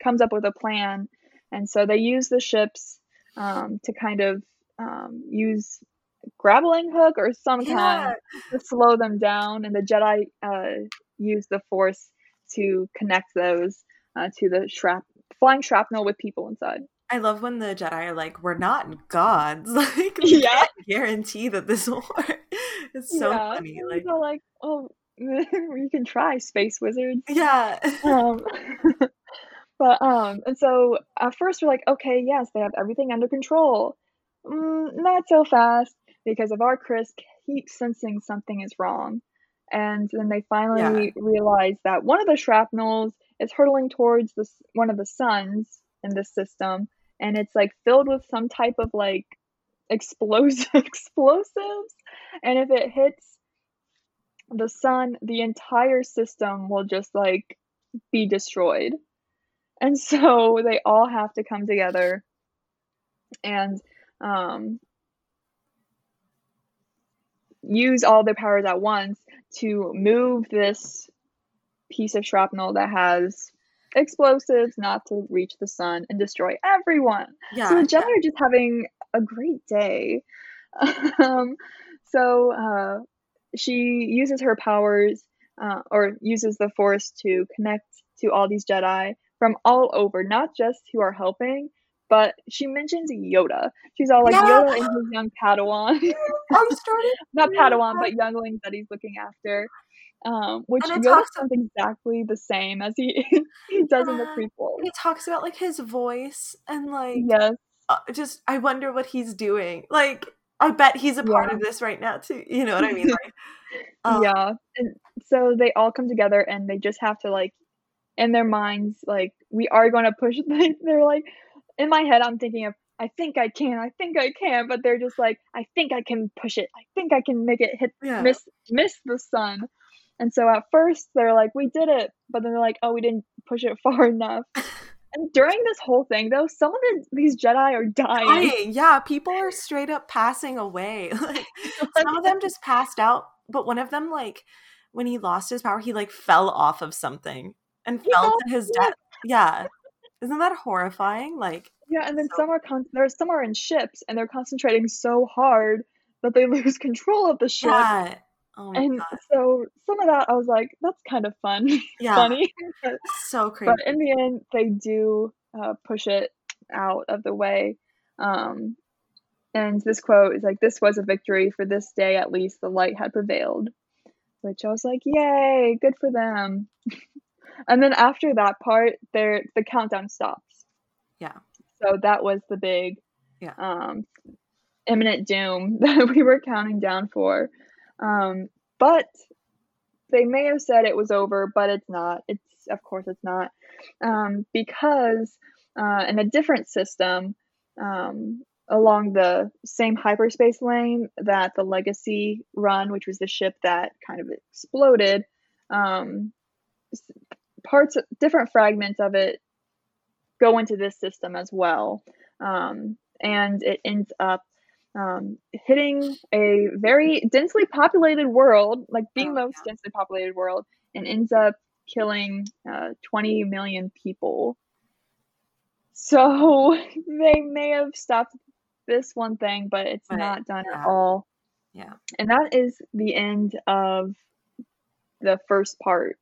comes up with a plan. And so they use the ships um, to kind of um, use grappling hook or some kind Yeah. to slow them down. And the Jedi uh, use the Force to connect those uh, to the shrap- flying shrapnel with people inside. I love when the Jedi are like, "We're not gods. Like, we Yeah. can't guarantee that this will work." It's so yeah, funny. Like, they're like, oh, you can try, space wizards. yeah, um, but um, and so at first we're like, okay, yes, they have everything under control. Mm, not so fast because Avar Kriss keeps sensing something is wrong, and then they finally realize that one of the shrapnels is hurtling towards this one of the suns in this system, and it's like filled with some type of like explosive explosives, and if it hits the sun, the entire system will just like be destroyed. And so they all have to come together and um, use all their powers at once to move this piece of shrapnel that has explosives not to reach the sun and destroy everyone. yeah. So the Jedi are just having a great day. um, so uh, she uses her powers uh, or uses the Force to connect to all these Jedi from all over, not just who are helping, but she mentions Yoda. She's all like Yeah. Yoda and his young Padawan, I'm starting. not Padawan, but younglings that he's looking after. Um, which Yoda talks- sounds exactly the same as he he does in the prequel. It talks about like his voice and like Yes. uh, just I wonder what he's doing. Like I bet he's a part Yeah. of this right now too. You know what I mean? Like, um, yeah and so they all come together and they just have to like in their minds like we are going to push like they're like in my head i'm thinking of i think i can i think i can but they're just like i think i can push it i think i can make it hit Yeah. miss miss the sun and so at first they're like we did it but then they're like oh we didn't push it far enough and during this whole thing though some of the, these jedi are dying dying. Yeah, people are straight up passing away. Like some of them just passed out, but one of them like when he lost his power, he like fell off of something and fell fell to his death. Yeah. Isn't that horrifying? Like Yeah, and then So- some are con- there's some are in ships and they're concentrating so hard that they lose control of the ship. yeah. Oh my and god. so some of that I was like, that's kind of fun, Yeah. funny. but, So crazy. but in the end, they do uh, push it out of the way. Um, and this quote is like, "This was a victory for this day. At least the light had prevailed." Which I was like, "Yay, good for them." and then after that part, there the countdown stops. Yeah. So that was the big Yeah. um, imminent doom that we were counting down for. Um, but they may have said it was over, but it's not. It's of course it's not, um, because uh, in a different system um, along the same hyperspace lane that the Legacy run, which was the ship that kind of exploded, um, parts, different fragments of it go into this system as well, um, and it ends up um, hitting a very densely populated world, like the Oh, most densely populated world, and ends up killing uh, 20 million people. So they may have stopped this one thing, but it's not done yeah. at all. Yeah. And that is the end of the first part.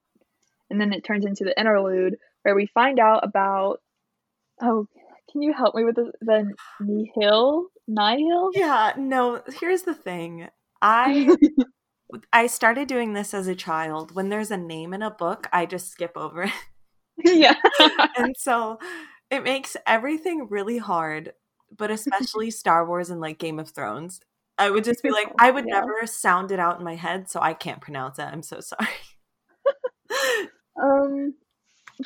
And then it turns into the interlude where we find out about. Oh, can you help me with the, the Nihil? Nihil? Yeah, no, here's the thing. I I started doing this as a child. When there's a name in a book, I just skip over it. yeah. and so it makes everything really hard, but especially Star Wars and like Game of Thrones. I would just be like, I would Yeah. never sound it out in my head, so I can't pronounce it. I'm so sorry. Um,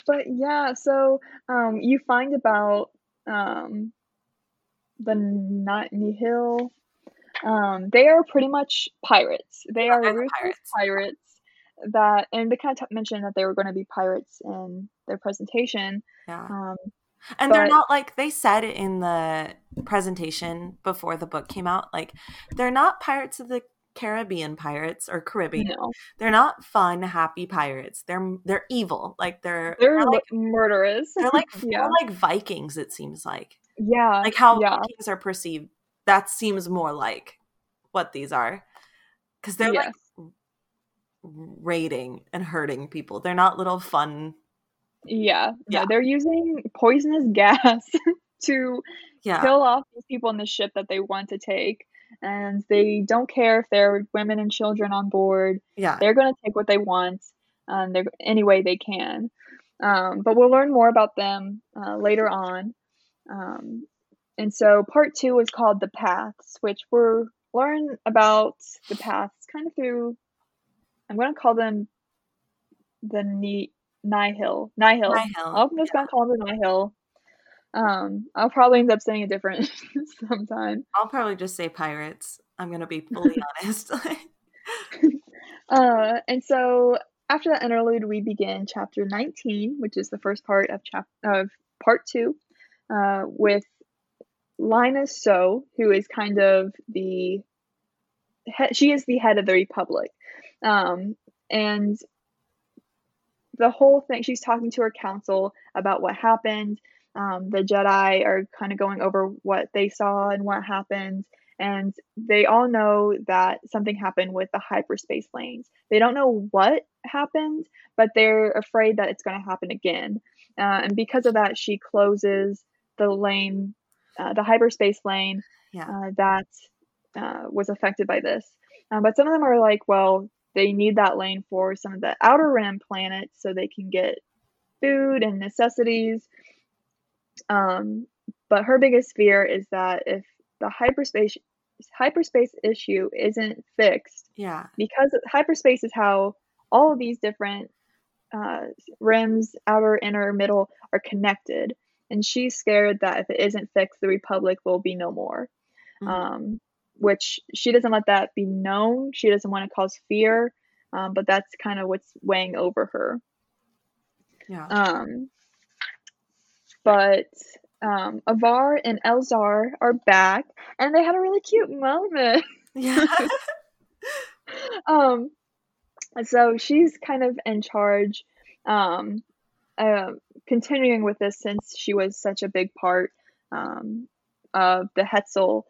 but yeah, so um, you find about um, the Ni- Nihil. Um, they are pretty much pirates. They are they're ruthless pirates. pirates. that, and they kind of t- mentioned that they were going to be pirates in their presentation. Yeah. Um, And they're not like they said in the presentation before the book came out, like they're not Pirates of the Caribbean pirates or Caribbean. no, They're not fun, happy pirates. They're they're evil. Like they're they're, they're like murderous. they're like yeah, more like Vikings. It seems like yeah, like how yeah, are perceived. That seems more like what these are because they're yes. like raiding and hurting people. They're not little fun. Yeah, Yeah. no, they're using poisonous gas to Yeah, kill off these people on the ship that they want to take, and they don't care if there are women and children on board. yeah, They're going to take what they want, um, they're any way they can. Um, but we'll learn more about them uh, later on. Um, and so part two is called the paths, which we're learn about the paths kind of through. I'm going to call them the ni- nihil. Nihil. Nihil, I'm just gonna call them the nihil. Um, I'll probably end up saying it different sometime. I'll probably just say pirates. I'm gonna be fully honest. Uh, and so after that interlude, we begin chapter 19, which is the first part of chap of part two, uh, with Linus So, who is kind of the he- she is the head of the Republic, um, and the whole thing she's talking to her council about what happened. Um, the Jedi are kind of going over what they saw and what happened, and they all know that something happened with the hyperspace lanes. They don't know what happened, but they're afraid that it's going to happen again. Uh, and because of that, she closes the lane, uh, the hyperspace lane yeah, uh, that uh, was affected by this. Um, but some of them are like, well, they need that lane for some of the outer rim planets so they can get food and necessities. Um, but her biggest fear is that if the hyperspace hyperspace issue isn't fixed, yeah, because hyperspace is how all of these different uh, rims, outer, inner, middle, are connected. And she's scared that if it isn't fixed, the Republic will be no more. Mhm. Um, which she doesn't let that be known. She doesn't want to cause fear, um, but that's kind of what's weighing over her. yeah. Um, but um, Avar and Elzar are back, and they had a really cute moment. yeah. um, so she's kind of in charge, um, uh, continuing with this since she was such a big part um, of the Hetzal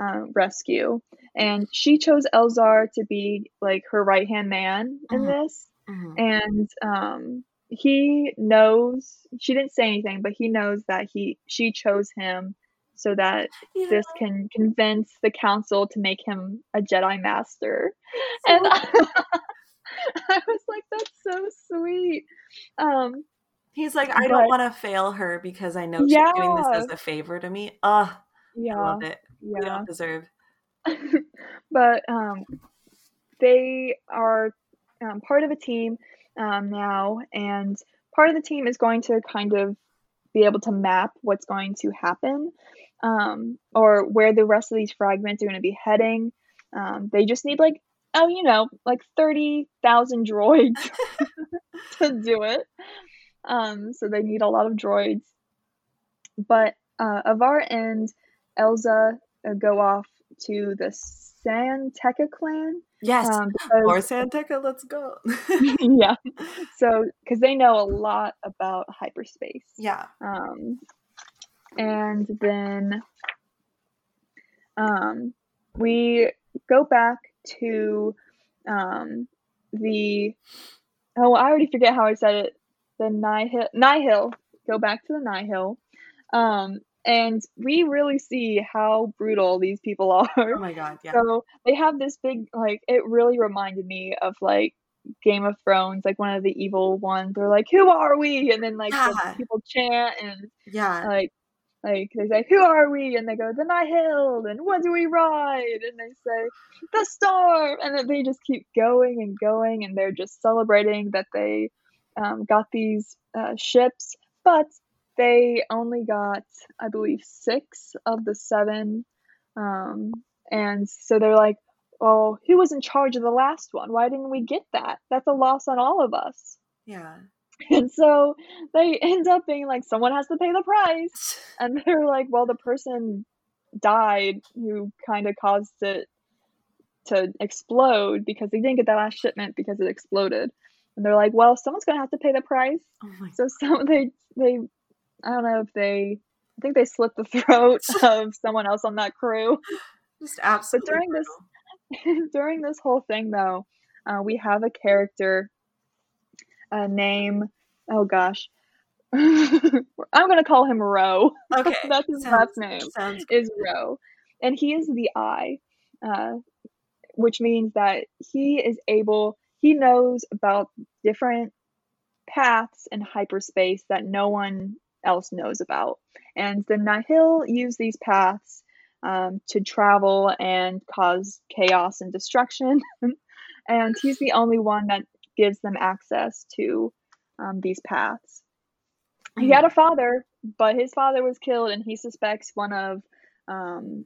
uh, rescue, and she chose Elzar to be like her right hand man in Mhm. this, Mhm. and um, he knows she didn't say anything, but he knows that he she chose him so that Yeah. this can convince the council to make him a Jedi Master. So- And I was like, that's so sweet. Um, He's like, I but- don't want to fail her because I know she's doing this as a favor to me. Ugh, I yeah, love it. We don't deserve. but um, they are um, part of a team um, now, and part of the team is going to kind of be able to map what's going to happen um, or where the rest of these fragments are going to be heading. Um, they just need like oh, you know, like thirty thousand droids to do it. Um, so they need a lot of droids. But uh, Avar and Elzar uh, go off to the San Tekka clan. Yes. Um, Or because, San Tekka, let's go. yeah. So, because they know a lot about hyperspace. yeah. Um, and then um, we go back to um, the oh I already forget how I said it the Nihil Nihil go back to the Nihil. Um, and we really see how brutal these people are. Oh my god, yeah. so they have this big like it really reminded me of like Game of Thrones like one of the evil ones. They're like who are we? And then like the Yeah. people chant and yeah. like like they say who are we? And they go the Nihil. And what do we ride? And they say the storm. And then they just keep going and going and they're just celebrating that they um, got these uh, ships but they only got i believe six of the seven um, and so they're like well, who was in charge of the last one? Why didn't we get that? That's a loss on all of us. Yeah. And so they end up being like, someone has to pay the price. And they're like, well, the person died who kind of caused it to explode because they didn't get that last shipment because it exploded. And they're like, well, someone's gonna have to pay the price. Oh my So some they they I don't know if they I think they slit the throat of someone else on that crew. just absolutely. But during this- During this whole thing though, uh, we have a character a name oh gosh. I'm gonna call him Ro. Okay. That's his sounds- last name. Sounds is Ro. And he is the eye, uh, which means that he is able, he knows about different paths in hyperspace that no one else knows about. And the Nihil use these paths um, to travel and cause chaos and destruction. and he's the only one that gives them access to um, these paths. He had a father, but his father was killed, and he suspects one of, um,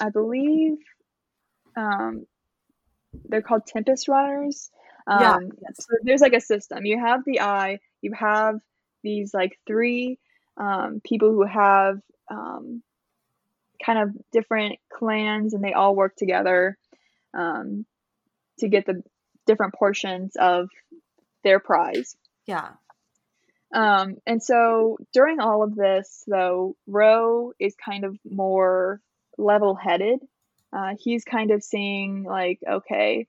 I believe, um, they're called Tempest Runners. Um, Yeah. So there's like a system. You have the Eye. You have these like three um, people who have um, kind of different clans, and they all work together um, to get the different portions of their prize. Yeah. Um, and so during all of this, though, Ro is kind of more level headed. Uh, he's kind of seeing, like, okay,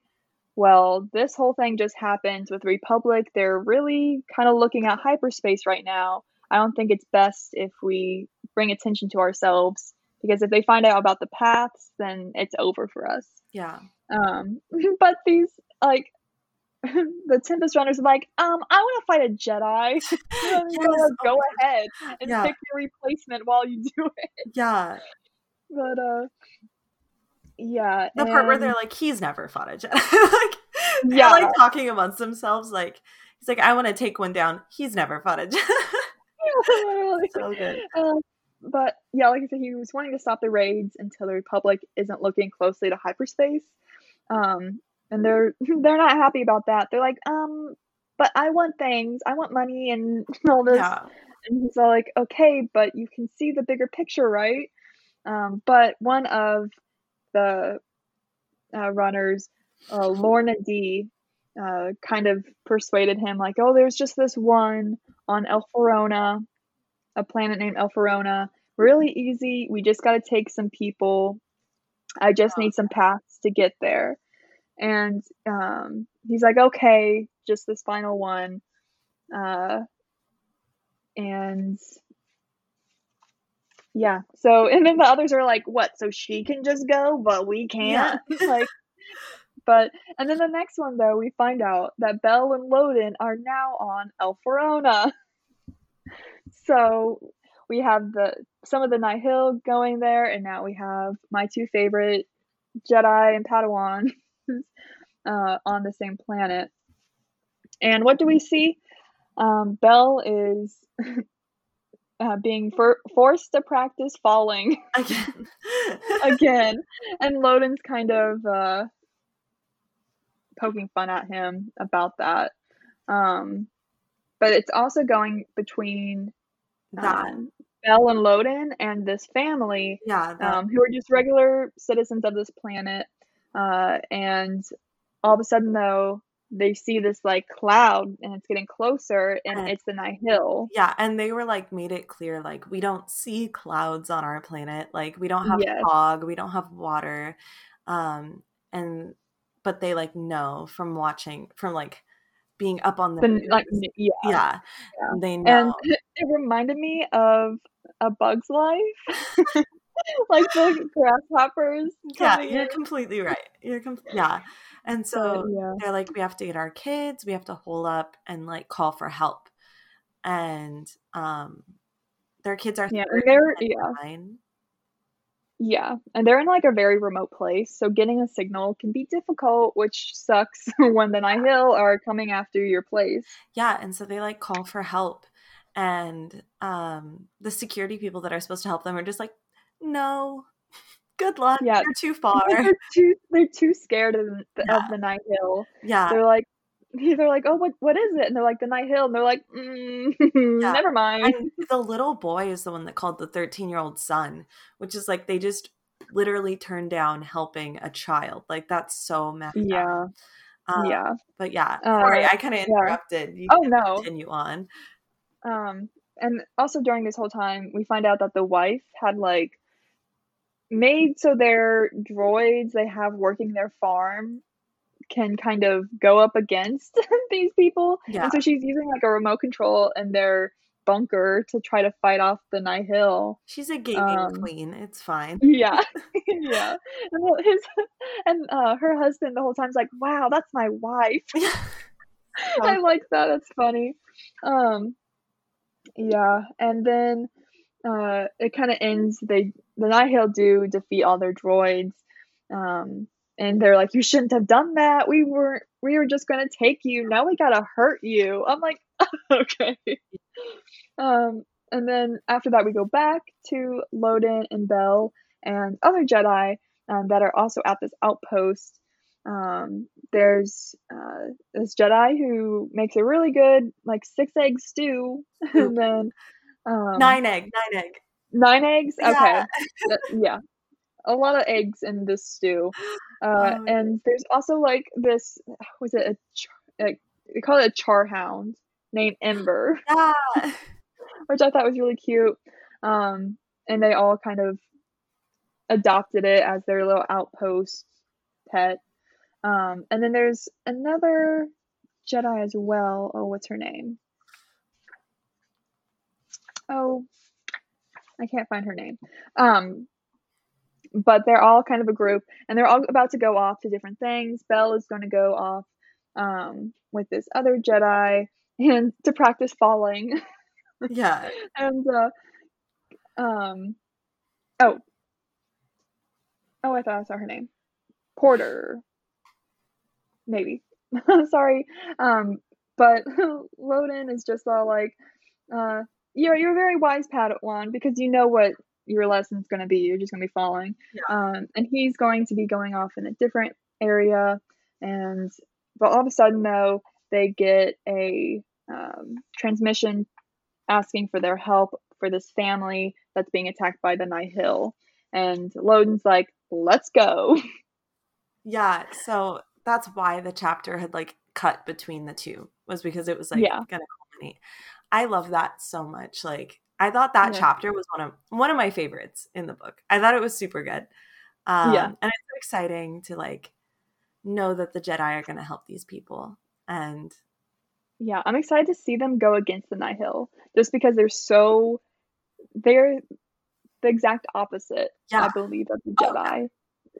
well, this whole thing just happened with Republic. They're really kind of looking at hyperspace right now. I don't think it's best if we bring attention to ourselves because if they find out about the paths, then it's over for us. Yeah. Um, but these, like, the Tempest Runners are like, um, I want to fight a Jedi. You know, Yes, oh go ahead and Yeah. pick your replacement while you do it. Yeah. But uh, yeah, The part where they're like, he's never fought a Jedi. like, they're Yeah. like talking amongst themselves. Like, he's like, I want to take one down. He's never fought a Jedi. So good. Um, but yeah, like I said, he was wanting to stop the raids until the Republic isn't looking closely to hyperspace. Um, and they're they're not happy about that. They're like, um, but I want things. I want money and all this. Yeah. And he's all like, okay, but you can see the bigger picture, right? Um, but one of the uh, runners, uh, Lourna Dee, uh, kind of persuaded him, like, oh, there's just this one on Elphrona, a planet named Elphrona. Really easy. We just got to take some people. I just need some paths to get there. And um, he's like, okay, just this final one. Uh, and yeah, so and then the others are like, what? So she can just go, but we can't. like, but and then the next one though, we find out that Bell and Loden are now on Elphrona. So we have the some of the Nihil going there, and now we have my two favorite Jedi and Padawan uh, on the same planet. And what do we see? Um, Bell is uh, being for- forced to practice falling Again. again, and Loden's kind of uh, poking fun at him about that. Um, but it's also going between that. um, Bell and Loden and this family yeah. That, um, who are just regular citizens of this planet. Uh, and all of a sudden, though, they see this like cloud and it's getting closer, and And- it's the Nihil yeah. And they were like, made it clear, like, we don't see clouds on our planet. Like, we don't have Yes. fog. We don't have water. Um, and, but they like know from watching, from like being up on the, The, like, yeah. yeah, Yeah. They know. And it reminded me of A Bug's Life. like the grasshoppers. yeah, you're in. completely right. You're com- yeah. And so yeah. they're like, we have to get our kids, we have to hole up and like call for help. And um their kids are Yeah, and 30 they're- yeah. nine. Yeah, and they're in like a very remote place, so getting a signal can be difficult, which sucks when the Nihil are coming after your place. Yeah, and so they like call for help. And um the security people that are supposed to help them are just like, no, Good luck. Yeah, you're too far. They're too they're too scared of the, yeah. of the Nihil. Yeah, they're like they're like, oh, what what is it? And they're like the Nihil. and they're like, mm, yeah. never mind. And the little boy is the one that called the thirteen year old son, which is like they just literally turned down helping a child. Like that's so messed yeah. up. Um, yeah. But yeah, uh, sorry, I kind of interrupted. Yeah. oh no, continue on. Um, and also during this whole time, we find out that the wife had like made so their droids they have working their farm can kind of go up against these people. Yeah. And so she's using like a remote control in their bunker to try to fight off the Nihil. She's a gaming um, queen. It's fine. Yeah. yeah. And his and uh, her husband the whole time's like, "Wow, that's my wife." I like that. That's funny. Um yeah, and then uh it kind of ends they the Nihil do defeat all their droids. Um and they're like, "You shouldn't have done that. We were we were just gonna take you. Now we gotta hurt you." I'm like, okay. Um, and then after that, we go back to Loden and Bell and other Jedi um, that are also at this outpost. Um, there's uh, this Jedi who makes a really good like six egg stew, and then um, nine egg, nine egg, nine eggs. Okay, yeah. yeah a lot of eggs in this stew. Uh, oh, and there's also like this was it a, a they call it a char hound named Ember. Yeah. which I thought was really cute. Um, and they all kind of adopted it as their little outpost pet. Um, and then there's another Jedi as well. Oh, what's her name? Oh, I can't find her name. Um, but they're all kind of a group and they're all about to go off to different things. Bell is going to go off um, with this other Jedi and to practice falling. Yeah. and uh, um, oh, oh, I thought I saw her name, Porter. Maybe. Sorry. Um, but Loden is just all like, uh, you're you're a very wise Padawan because you know what your lesson's going to be. You're just going to be following. Yeah. Um, and he's going to be going off in a different area. And, but all of a sudden, though, they get a um, transmission asking for their help for this family that's being attacked by the Nihil. And Loden's like, let's go. Yeah. So that's why the chapter had like cut between the two, was because it was like yeah. to culminate. I love that so much. Like, I thought that yeah. chapter was one of one of my favorites in the book. I thought it was super good. Um, yeah, and it's so exciting to like know that the Jedi are going to help these people. And yeah, I'm excited to see them go against the Nihil, just because they're so they're the exact opposite. Yeah. I believe of the Jedi. Oh.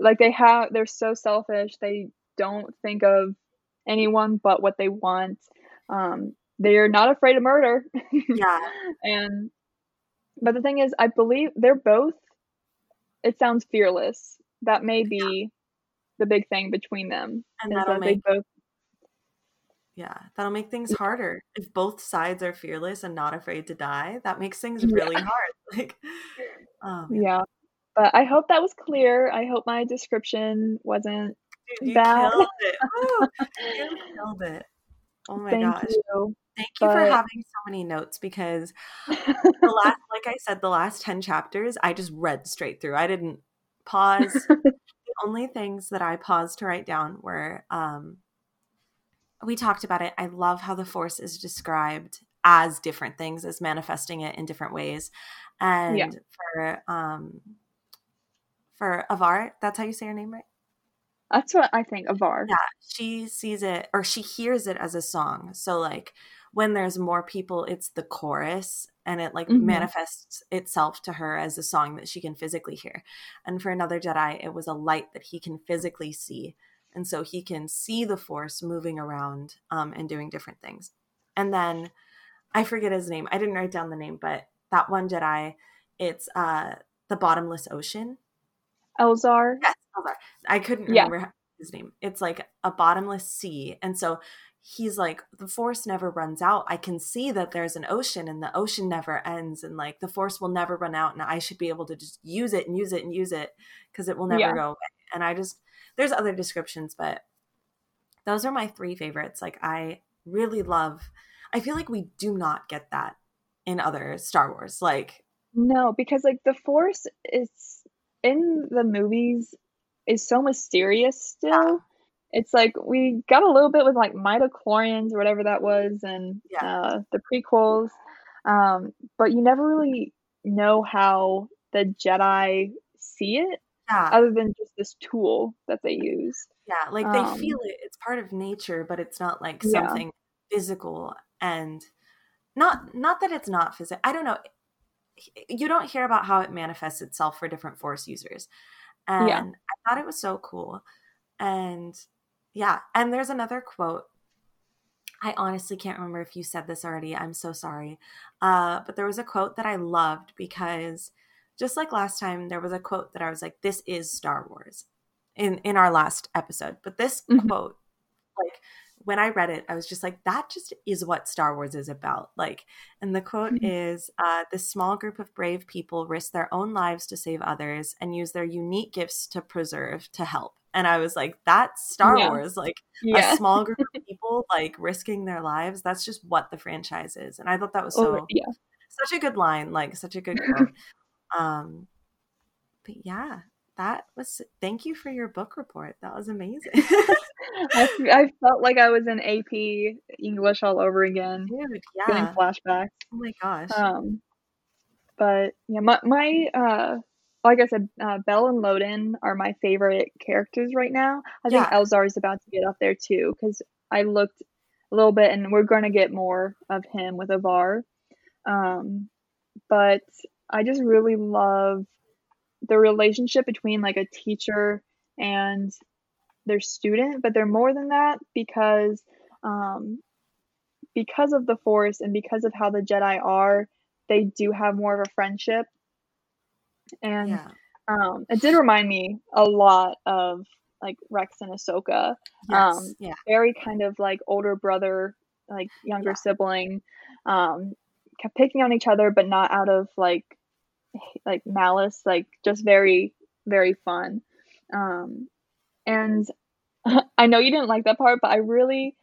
Like they have, they're so selfish. They don't think of anyone but what they want. Um, they're not afraid of murder. Yeah, and but the thing is, I believe they're both. It sounds fearless. That may be the big thing between them. And that'll that make both. Yeah, that'll make things harder. If both sides are fearless and not afraid to die, that makes things really um, yeah. hard. Like, oh, yeah. But I hope that was clear. I hope my description wasn't Dude, you bad. Killed it. you killed it. Oh my Thank gosh. You. Thank you but... for having so many notes because the last, like I said, the last 10 chapters, I just read straight through. I didn't pause. the only things that I paused to write down were um, we talked about it. I love how the force is described as different things, as manifesting it in different ways. And yeah. for um, for Avar, that's how you say her name, right? That's what I think, Avar. Yeah, she sees it or she hears it as a song. So like when there's more people, it's the chorus and it like mm-hmm. manifests itself to her as a song that she can physically hear. And for another Jedi, it was a light that he can physically see. And so he can see the force moving around um, and doing different things. And then I forget his name. I didn't write down the name, but that one Jedi, it's uh, the bottomless ocean. Elzar. Yes, Elzar. I couldn't remember yeah. his name. It's like a bottomless sea. And so he's like the force never runs out. I can see that there's an ocean and the ocean never ends and like the force will never run out and i should be able to just use it and use it and use it because it will never yeah. go away. And i just there's other descriptions but those are my three favorites. Like i really love i feel like we do not get that in other star wars like no because like the force is in the movies is so mysterious still. yeah it's like we got a little bit with like midichlorians or whatever that was and yeah. uh, the prequels um, but you never really know how the jedi see it yeah. other than just this tool that they use yeah like they um, feel it it's part of nature but it's not like something yeah. physical and not not that it's not physical i don't know you don't hear about how it manifests itself for different force users and yeah. i thought it was so cool and yeah. And there's another quote. I honestly can't remember if you said this already. I'm so sorry. Uh, but there was a quote that I loved because just like last time, there was a quote that I was like, this is Star Wars in, in our last episode. But this mm-hmm. quote, like, when I read it, I was just like, that just is what Star Wars is about. Like, and the quote mm-hmm. is uh, this small group of brave people risk their own lives to save others and use their unique gifts to preserve, to help and I was like, that's Star yeah. Wars. Like yeah. a small group of people like risking their lives. That's just what the franchise is. And I thought that was oh, so oh, yeah. such a good line, like such a good quote. um but yeah, that was thank you for your book report. That was amazing. I, I, felt like I was in AP English all over again. Dude, yeah. Getting flashbacks. Oh my gosh. Um but yeah, my my uh like I said, uh, Bell and Loden are my favorite characters right now. I think yeah. Elzar is about to get up there too because I looked a little bit, and we're going to get more of him with Avar. Um, but I just really love the relationship between like a teacher and their student, but they're more than that because um, because of the Force and because of how the Jedi are, they do have more of a friendship and yeah. um, it did remind me a lot of like Rex and Ahsoka. Yes. Um, yeah. Very kind of like older brother, like younger yeah. sibling. Um, kept picking on each other, but not out of like like malice. Like just very very fun. Um, and I know you didn't like that part, but I really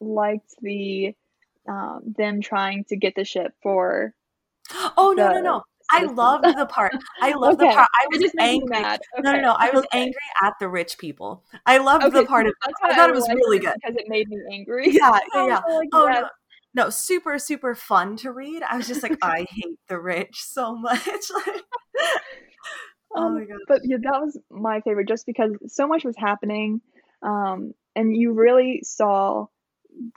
liked the um, them trying to get the ship for. Oh no no no! I loved the part. I loved okay. the part. I was angry. Okay. No, no, no. I was okay. angry at the rich people. I loved the part of. I thought I it was really good because it made me angry. Yeah, yeah, yeah. Like, oh yes. no, no, super, super fun to read. I was just like, I hate the rich so much. Oh um, my god! But yeah, that was my favorite, just because so much was happening, um, and you really saw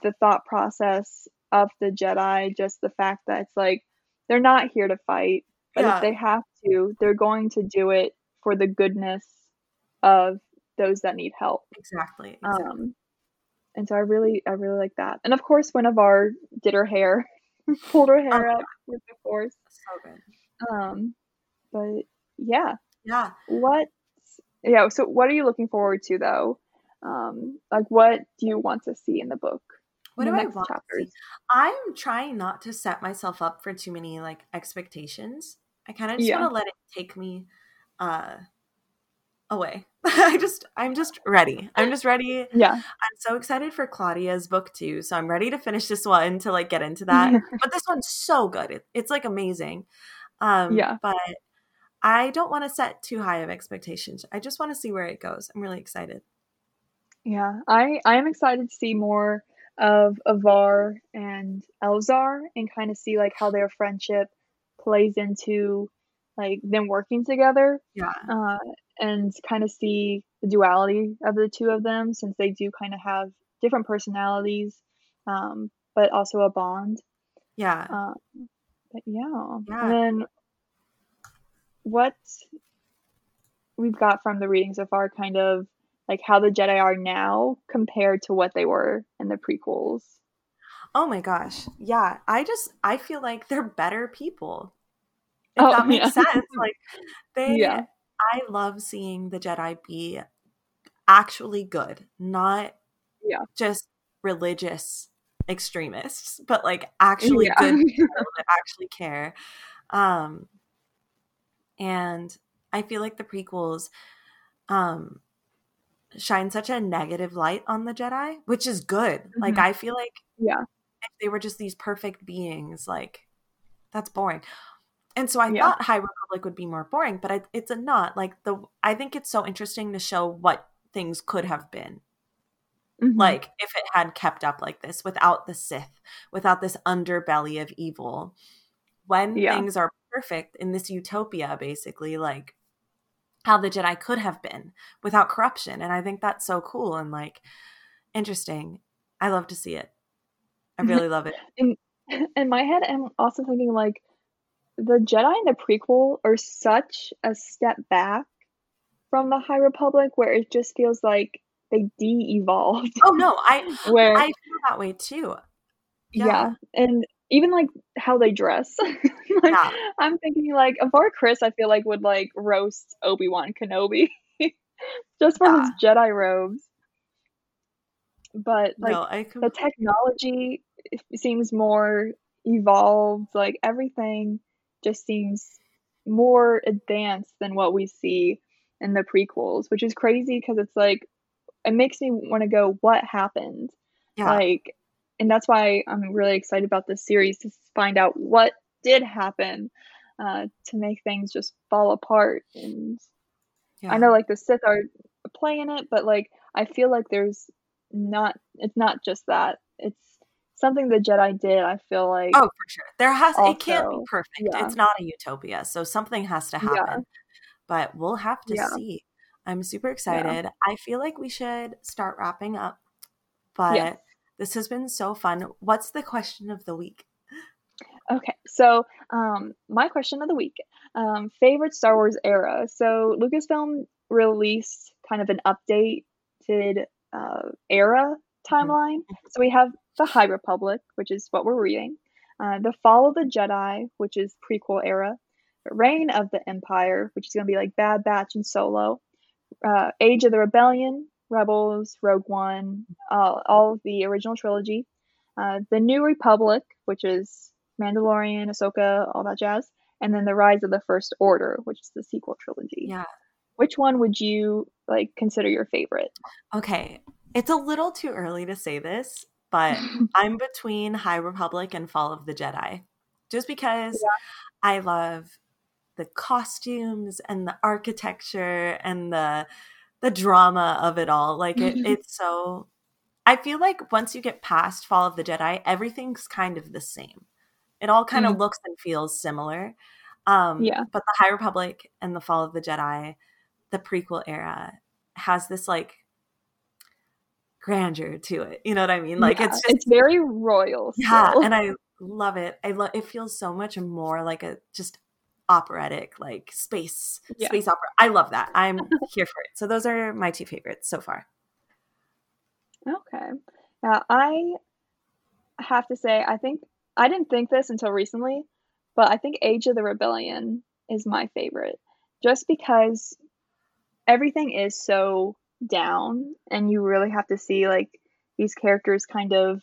the thought process of the Jedi. Just the fact that it's like they're not here to fight but yeah. if they have to, they're going to do it for the goodness of those that need help. Exactly. exactly. Um, and so I really, I really like that. And of course, when Avar did her hair, pulled her hair oh, out with the force. So good. Um, but yeah. Yeah. What? Yeah. So, what are you looking forward to though? Um, like, what do you want to see in the book? What do I want? To see? I'm trying not to set myself up for too many like expectations. I kind of just yeah. want to let it take me uh away. I just I'm just ready. I'm just ready. Yeah. I'm so excited for Claudia's book too. So I'm ready to finish this one to like get into that. but this one's so good. It, it's like amazing. Um yeah. but I don't want to set too high of expectations. I just want to see where it goes. I'm really excited. Yeah. I I am excited to see more of Avar and Elzar and kind of see like how their friendship plays into like them working together. Yeah. Uh, and kind of see the duality of the two of them since they do kind of have different personalities, um, but also a bond. Yeah. Um, but yeah. yeah. And then what we've got from the reading so far kind of like how the Jedi are now compared to what they were in the prequels. Oh my gosh. Yeah. I just I feel like they're better people. If oh, that makes yeah. sense. Like they yeah. I love seeing the Jedi be actually good, not yeah. just religious extremists, but like actually Yeah. good people that actually care. Um, and I feel like the prequels um, shine such a negative light on the Jedi, which is good. Like Mhm. I feel like Yeah. if they were just these perfect beings, like that's boring. And so I Yeah. thought High Republic would be more boring, but I, it's a not. Like the I think it's so interesting to show what things could have been Mhm. like if it had kept up like this without the Sith, without this underbelly of evil. When Yeah. things are perfect in this utopia, basically, like how the Jedi could have been without corruption. And I think that's so cool and like interesting. I love to see it. I really love it. in my head, I'm also thinking like the Jedi in the prequel are such a step back from the High Republic, where it just feels like they de-evolved. Oh no, I where I feel that way too. yeah. yeah. and even like how they dress. like, Yeah. I'm thinking like Avar Kriss, I feel like would like roast Obi Wan Kenobi just for his Jedi robes. But like no, the technology seems more evolved like everything just seems more advanced than what we see in the prequels which is crazy because it's like it makes me want to go what happened yeah. like and that's why i'm really excited about this series to find out what did happen uh, to make things just fall apart and yeah. I know like the Sith are playing it, but like I feel like there's not it's not just that. It's something the Jedi did, I feel like Oh, for sure. There has it can't be perfect. yeah. It's not a utopia, so something has to Yeah. happen. But we'll have to Yeah. see. I'm super excited. I feel like we should start wrapping up. But. This has been so fun. What's the question of the week? Okay, so um, my question of the week: um, favorite Star Wars era. So Lucasfilm released kind of an updated uh, era timeline. So we have the High Republic, which is what we're reading, uh, the Fall of the Jedi, which is prequel era, Reign of the Empire, which is going to be like Bad Batch and Solo, uh, Age of the Rebellion, Rebels, Rogue One, uh, all of the original trilogy, uh, the New Republic, which is Mandalorian, Ahsoka, all that jazz, and then the Rise of the First Order, which is the sequel trilogy. Yeah. Which one would you like consider your favorite? Okay. It's a little too early to say this, but I'm between High Republic and Fall of the Jedi. Just because I love the costumes and the architecture and the the drama of it all. Like it, it's so I feel like once you get past Fall of the Jedi, everything's kind of the same. It all kind of Mm. looks and feels similar. Um Yeah. but the High Republic and the Fall of the Jedi, the prequel era, has this like grandeur to it. You know what I mean? Like Yeah, it's just it's very royal. yeah, and I love it. I love it feels so much more like a just operatic, like space Yeah. space opera. I love that. I'm here for it. So those are my two favorites so far. Okay. Now, I have to say, I think I didn't think this until recently, but I think Age of the Rebellion is my favorite just because everything is so down and you really have to see like these characters kind of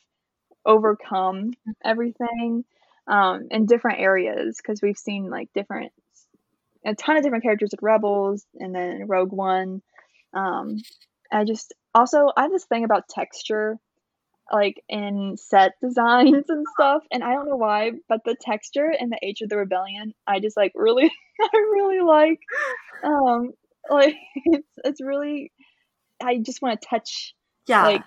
overcome everything um, in different areas because we've seen like different a ton of different characters like rebels and then rogue one um, i just also i have this thing about texture like in set designs and stuff and i don't know why but the texture in the age of the rebellion i just like really i really like um like it's it's really i just want to touch Yeah. like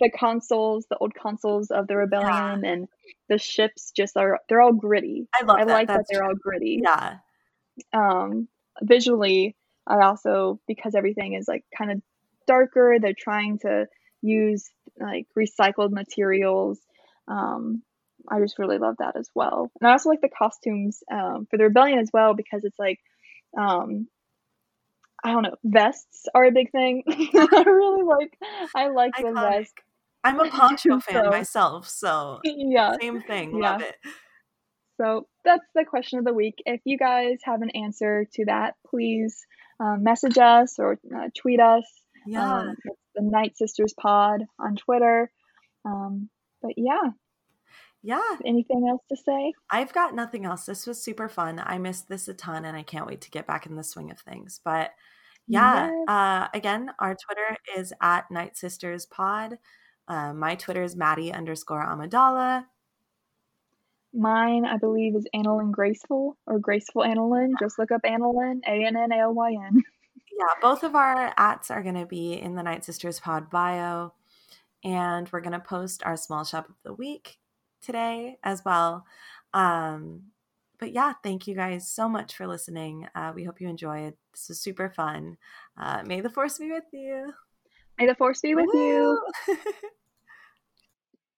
the consoles the old consoles of the rebellion and the ships just are they're all gritty I love i that. like that they're true. all gritty Yeah. um visually i also because everything is like kind of darker they're trying to use like recycled materials um i just really love that as well and i also like the costumes um for the rebellion as well because it's like um i don't know vests are a big thing i really like i like the Iconic. vest I'm a poncho fan So- myself, so yeah same thing. Love it. So that's the question of the week. If you guys have an answer to that, please um, message us or uh, tweet us. Yeah. Um, the Night Sisters Pod on Twitter. Um, but yeah. Yeah. Anything else to say? I've got nothing else. This was super fun. I missed this a ton and I can't wait to get back in the swing of things. But yeah, yes. uh, again, our Twitter is at Night Sisters Pod. Uh, my Twitter is Maddie underscore Amadala. Mine, I believe, is Annalyn Graceful or Graceful Annalyn. Just look up Annalyn, A N N A L Y N. Yeah, both of our ats are going to be in the Night Sisters Pod bio. And we're going to post our small shop of the week today as well. Um, but yeah, thank you guys so much for listening. Uh, we hope you enjoyed. This was super fun. Uh, may the force be with you. May the force be with Woo! you.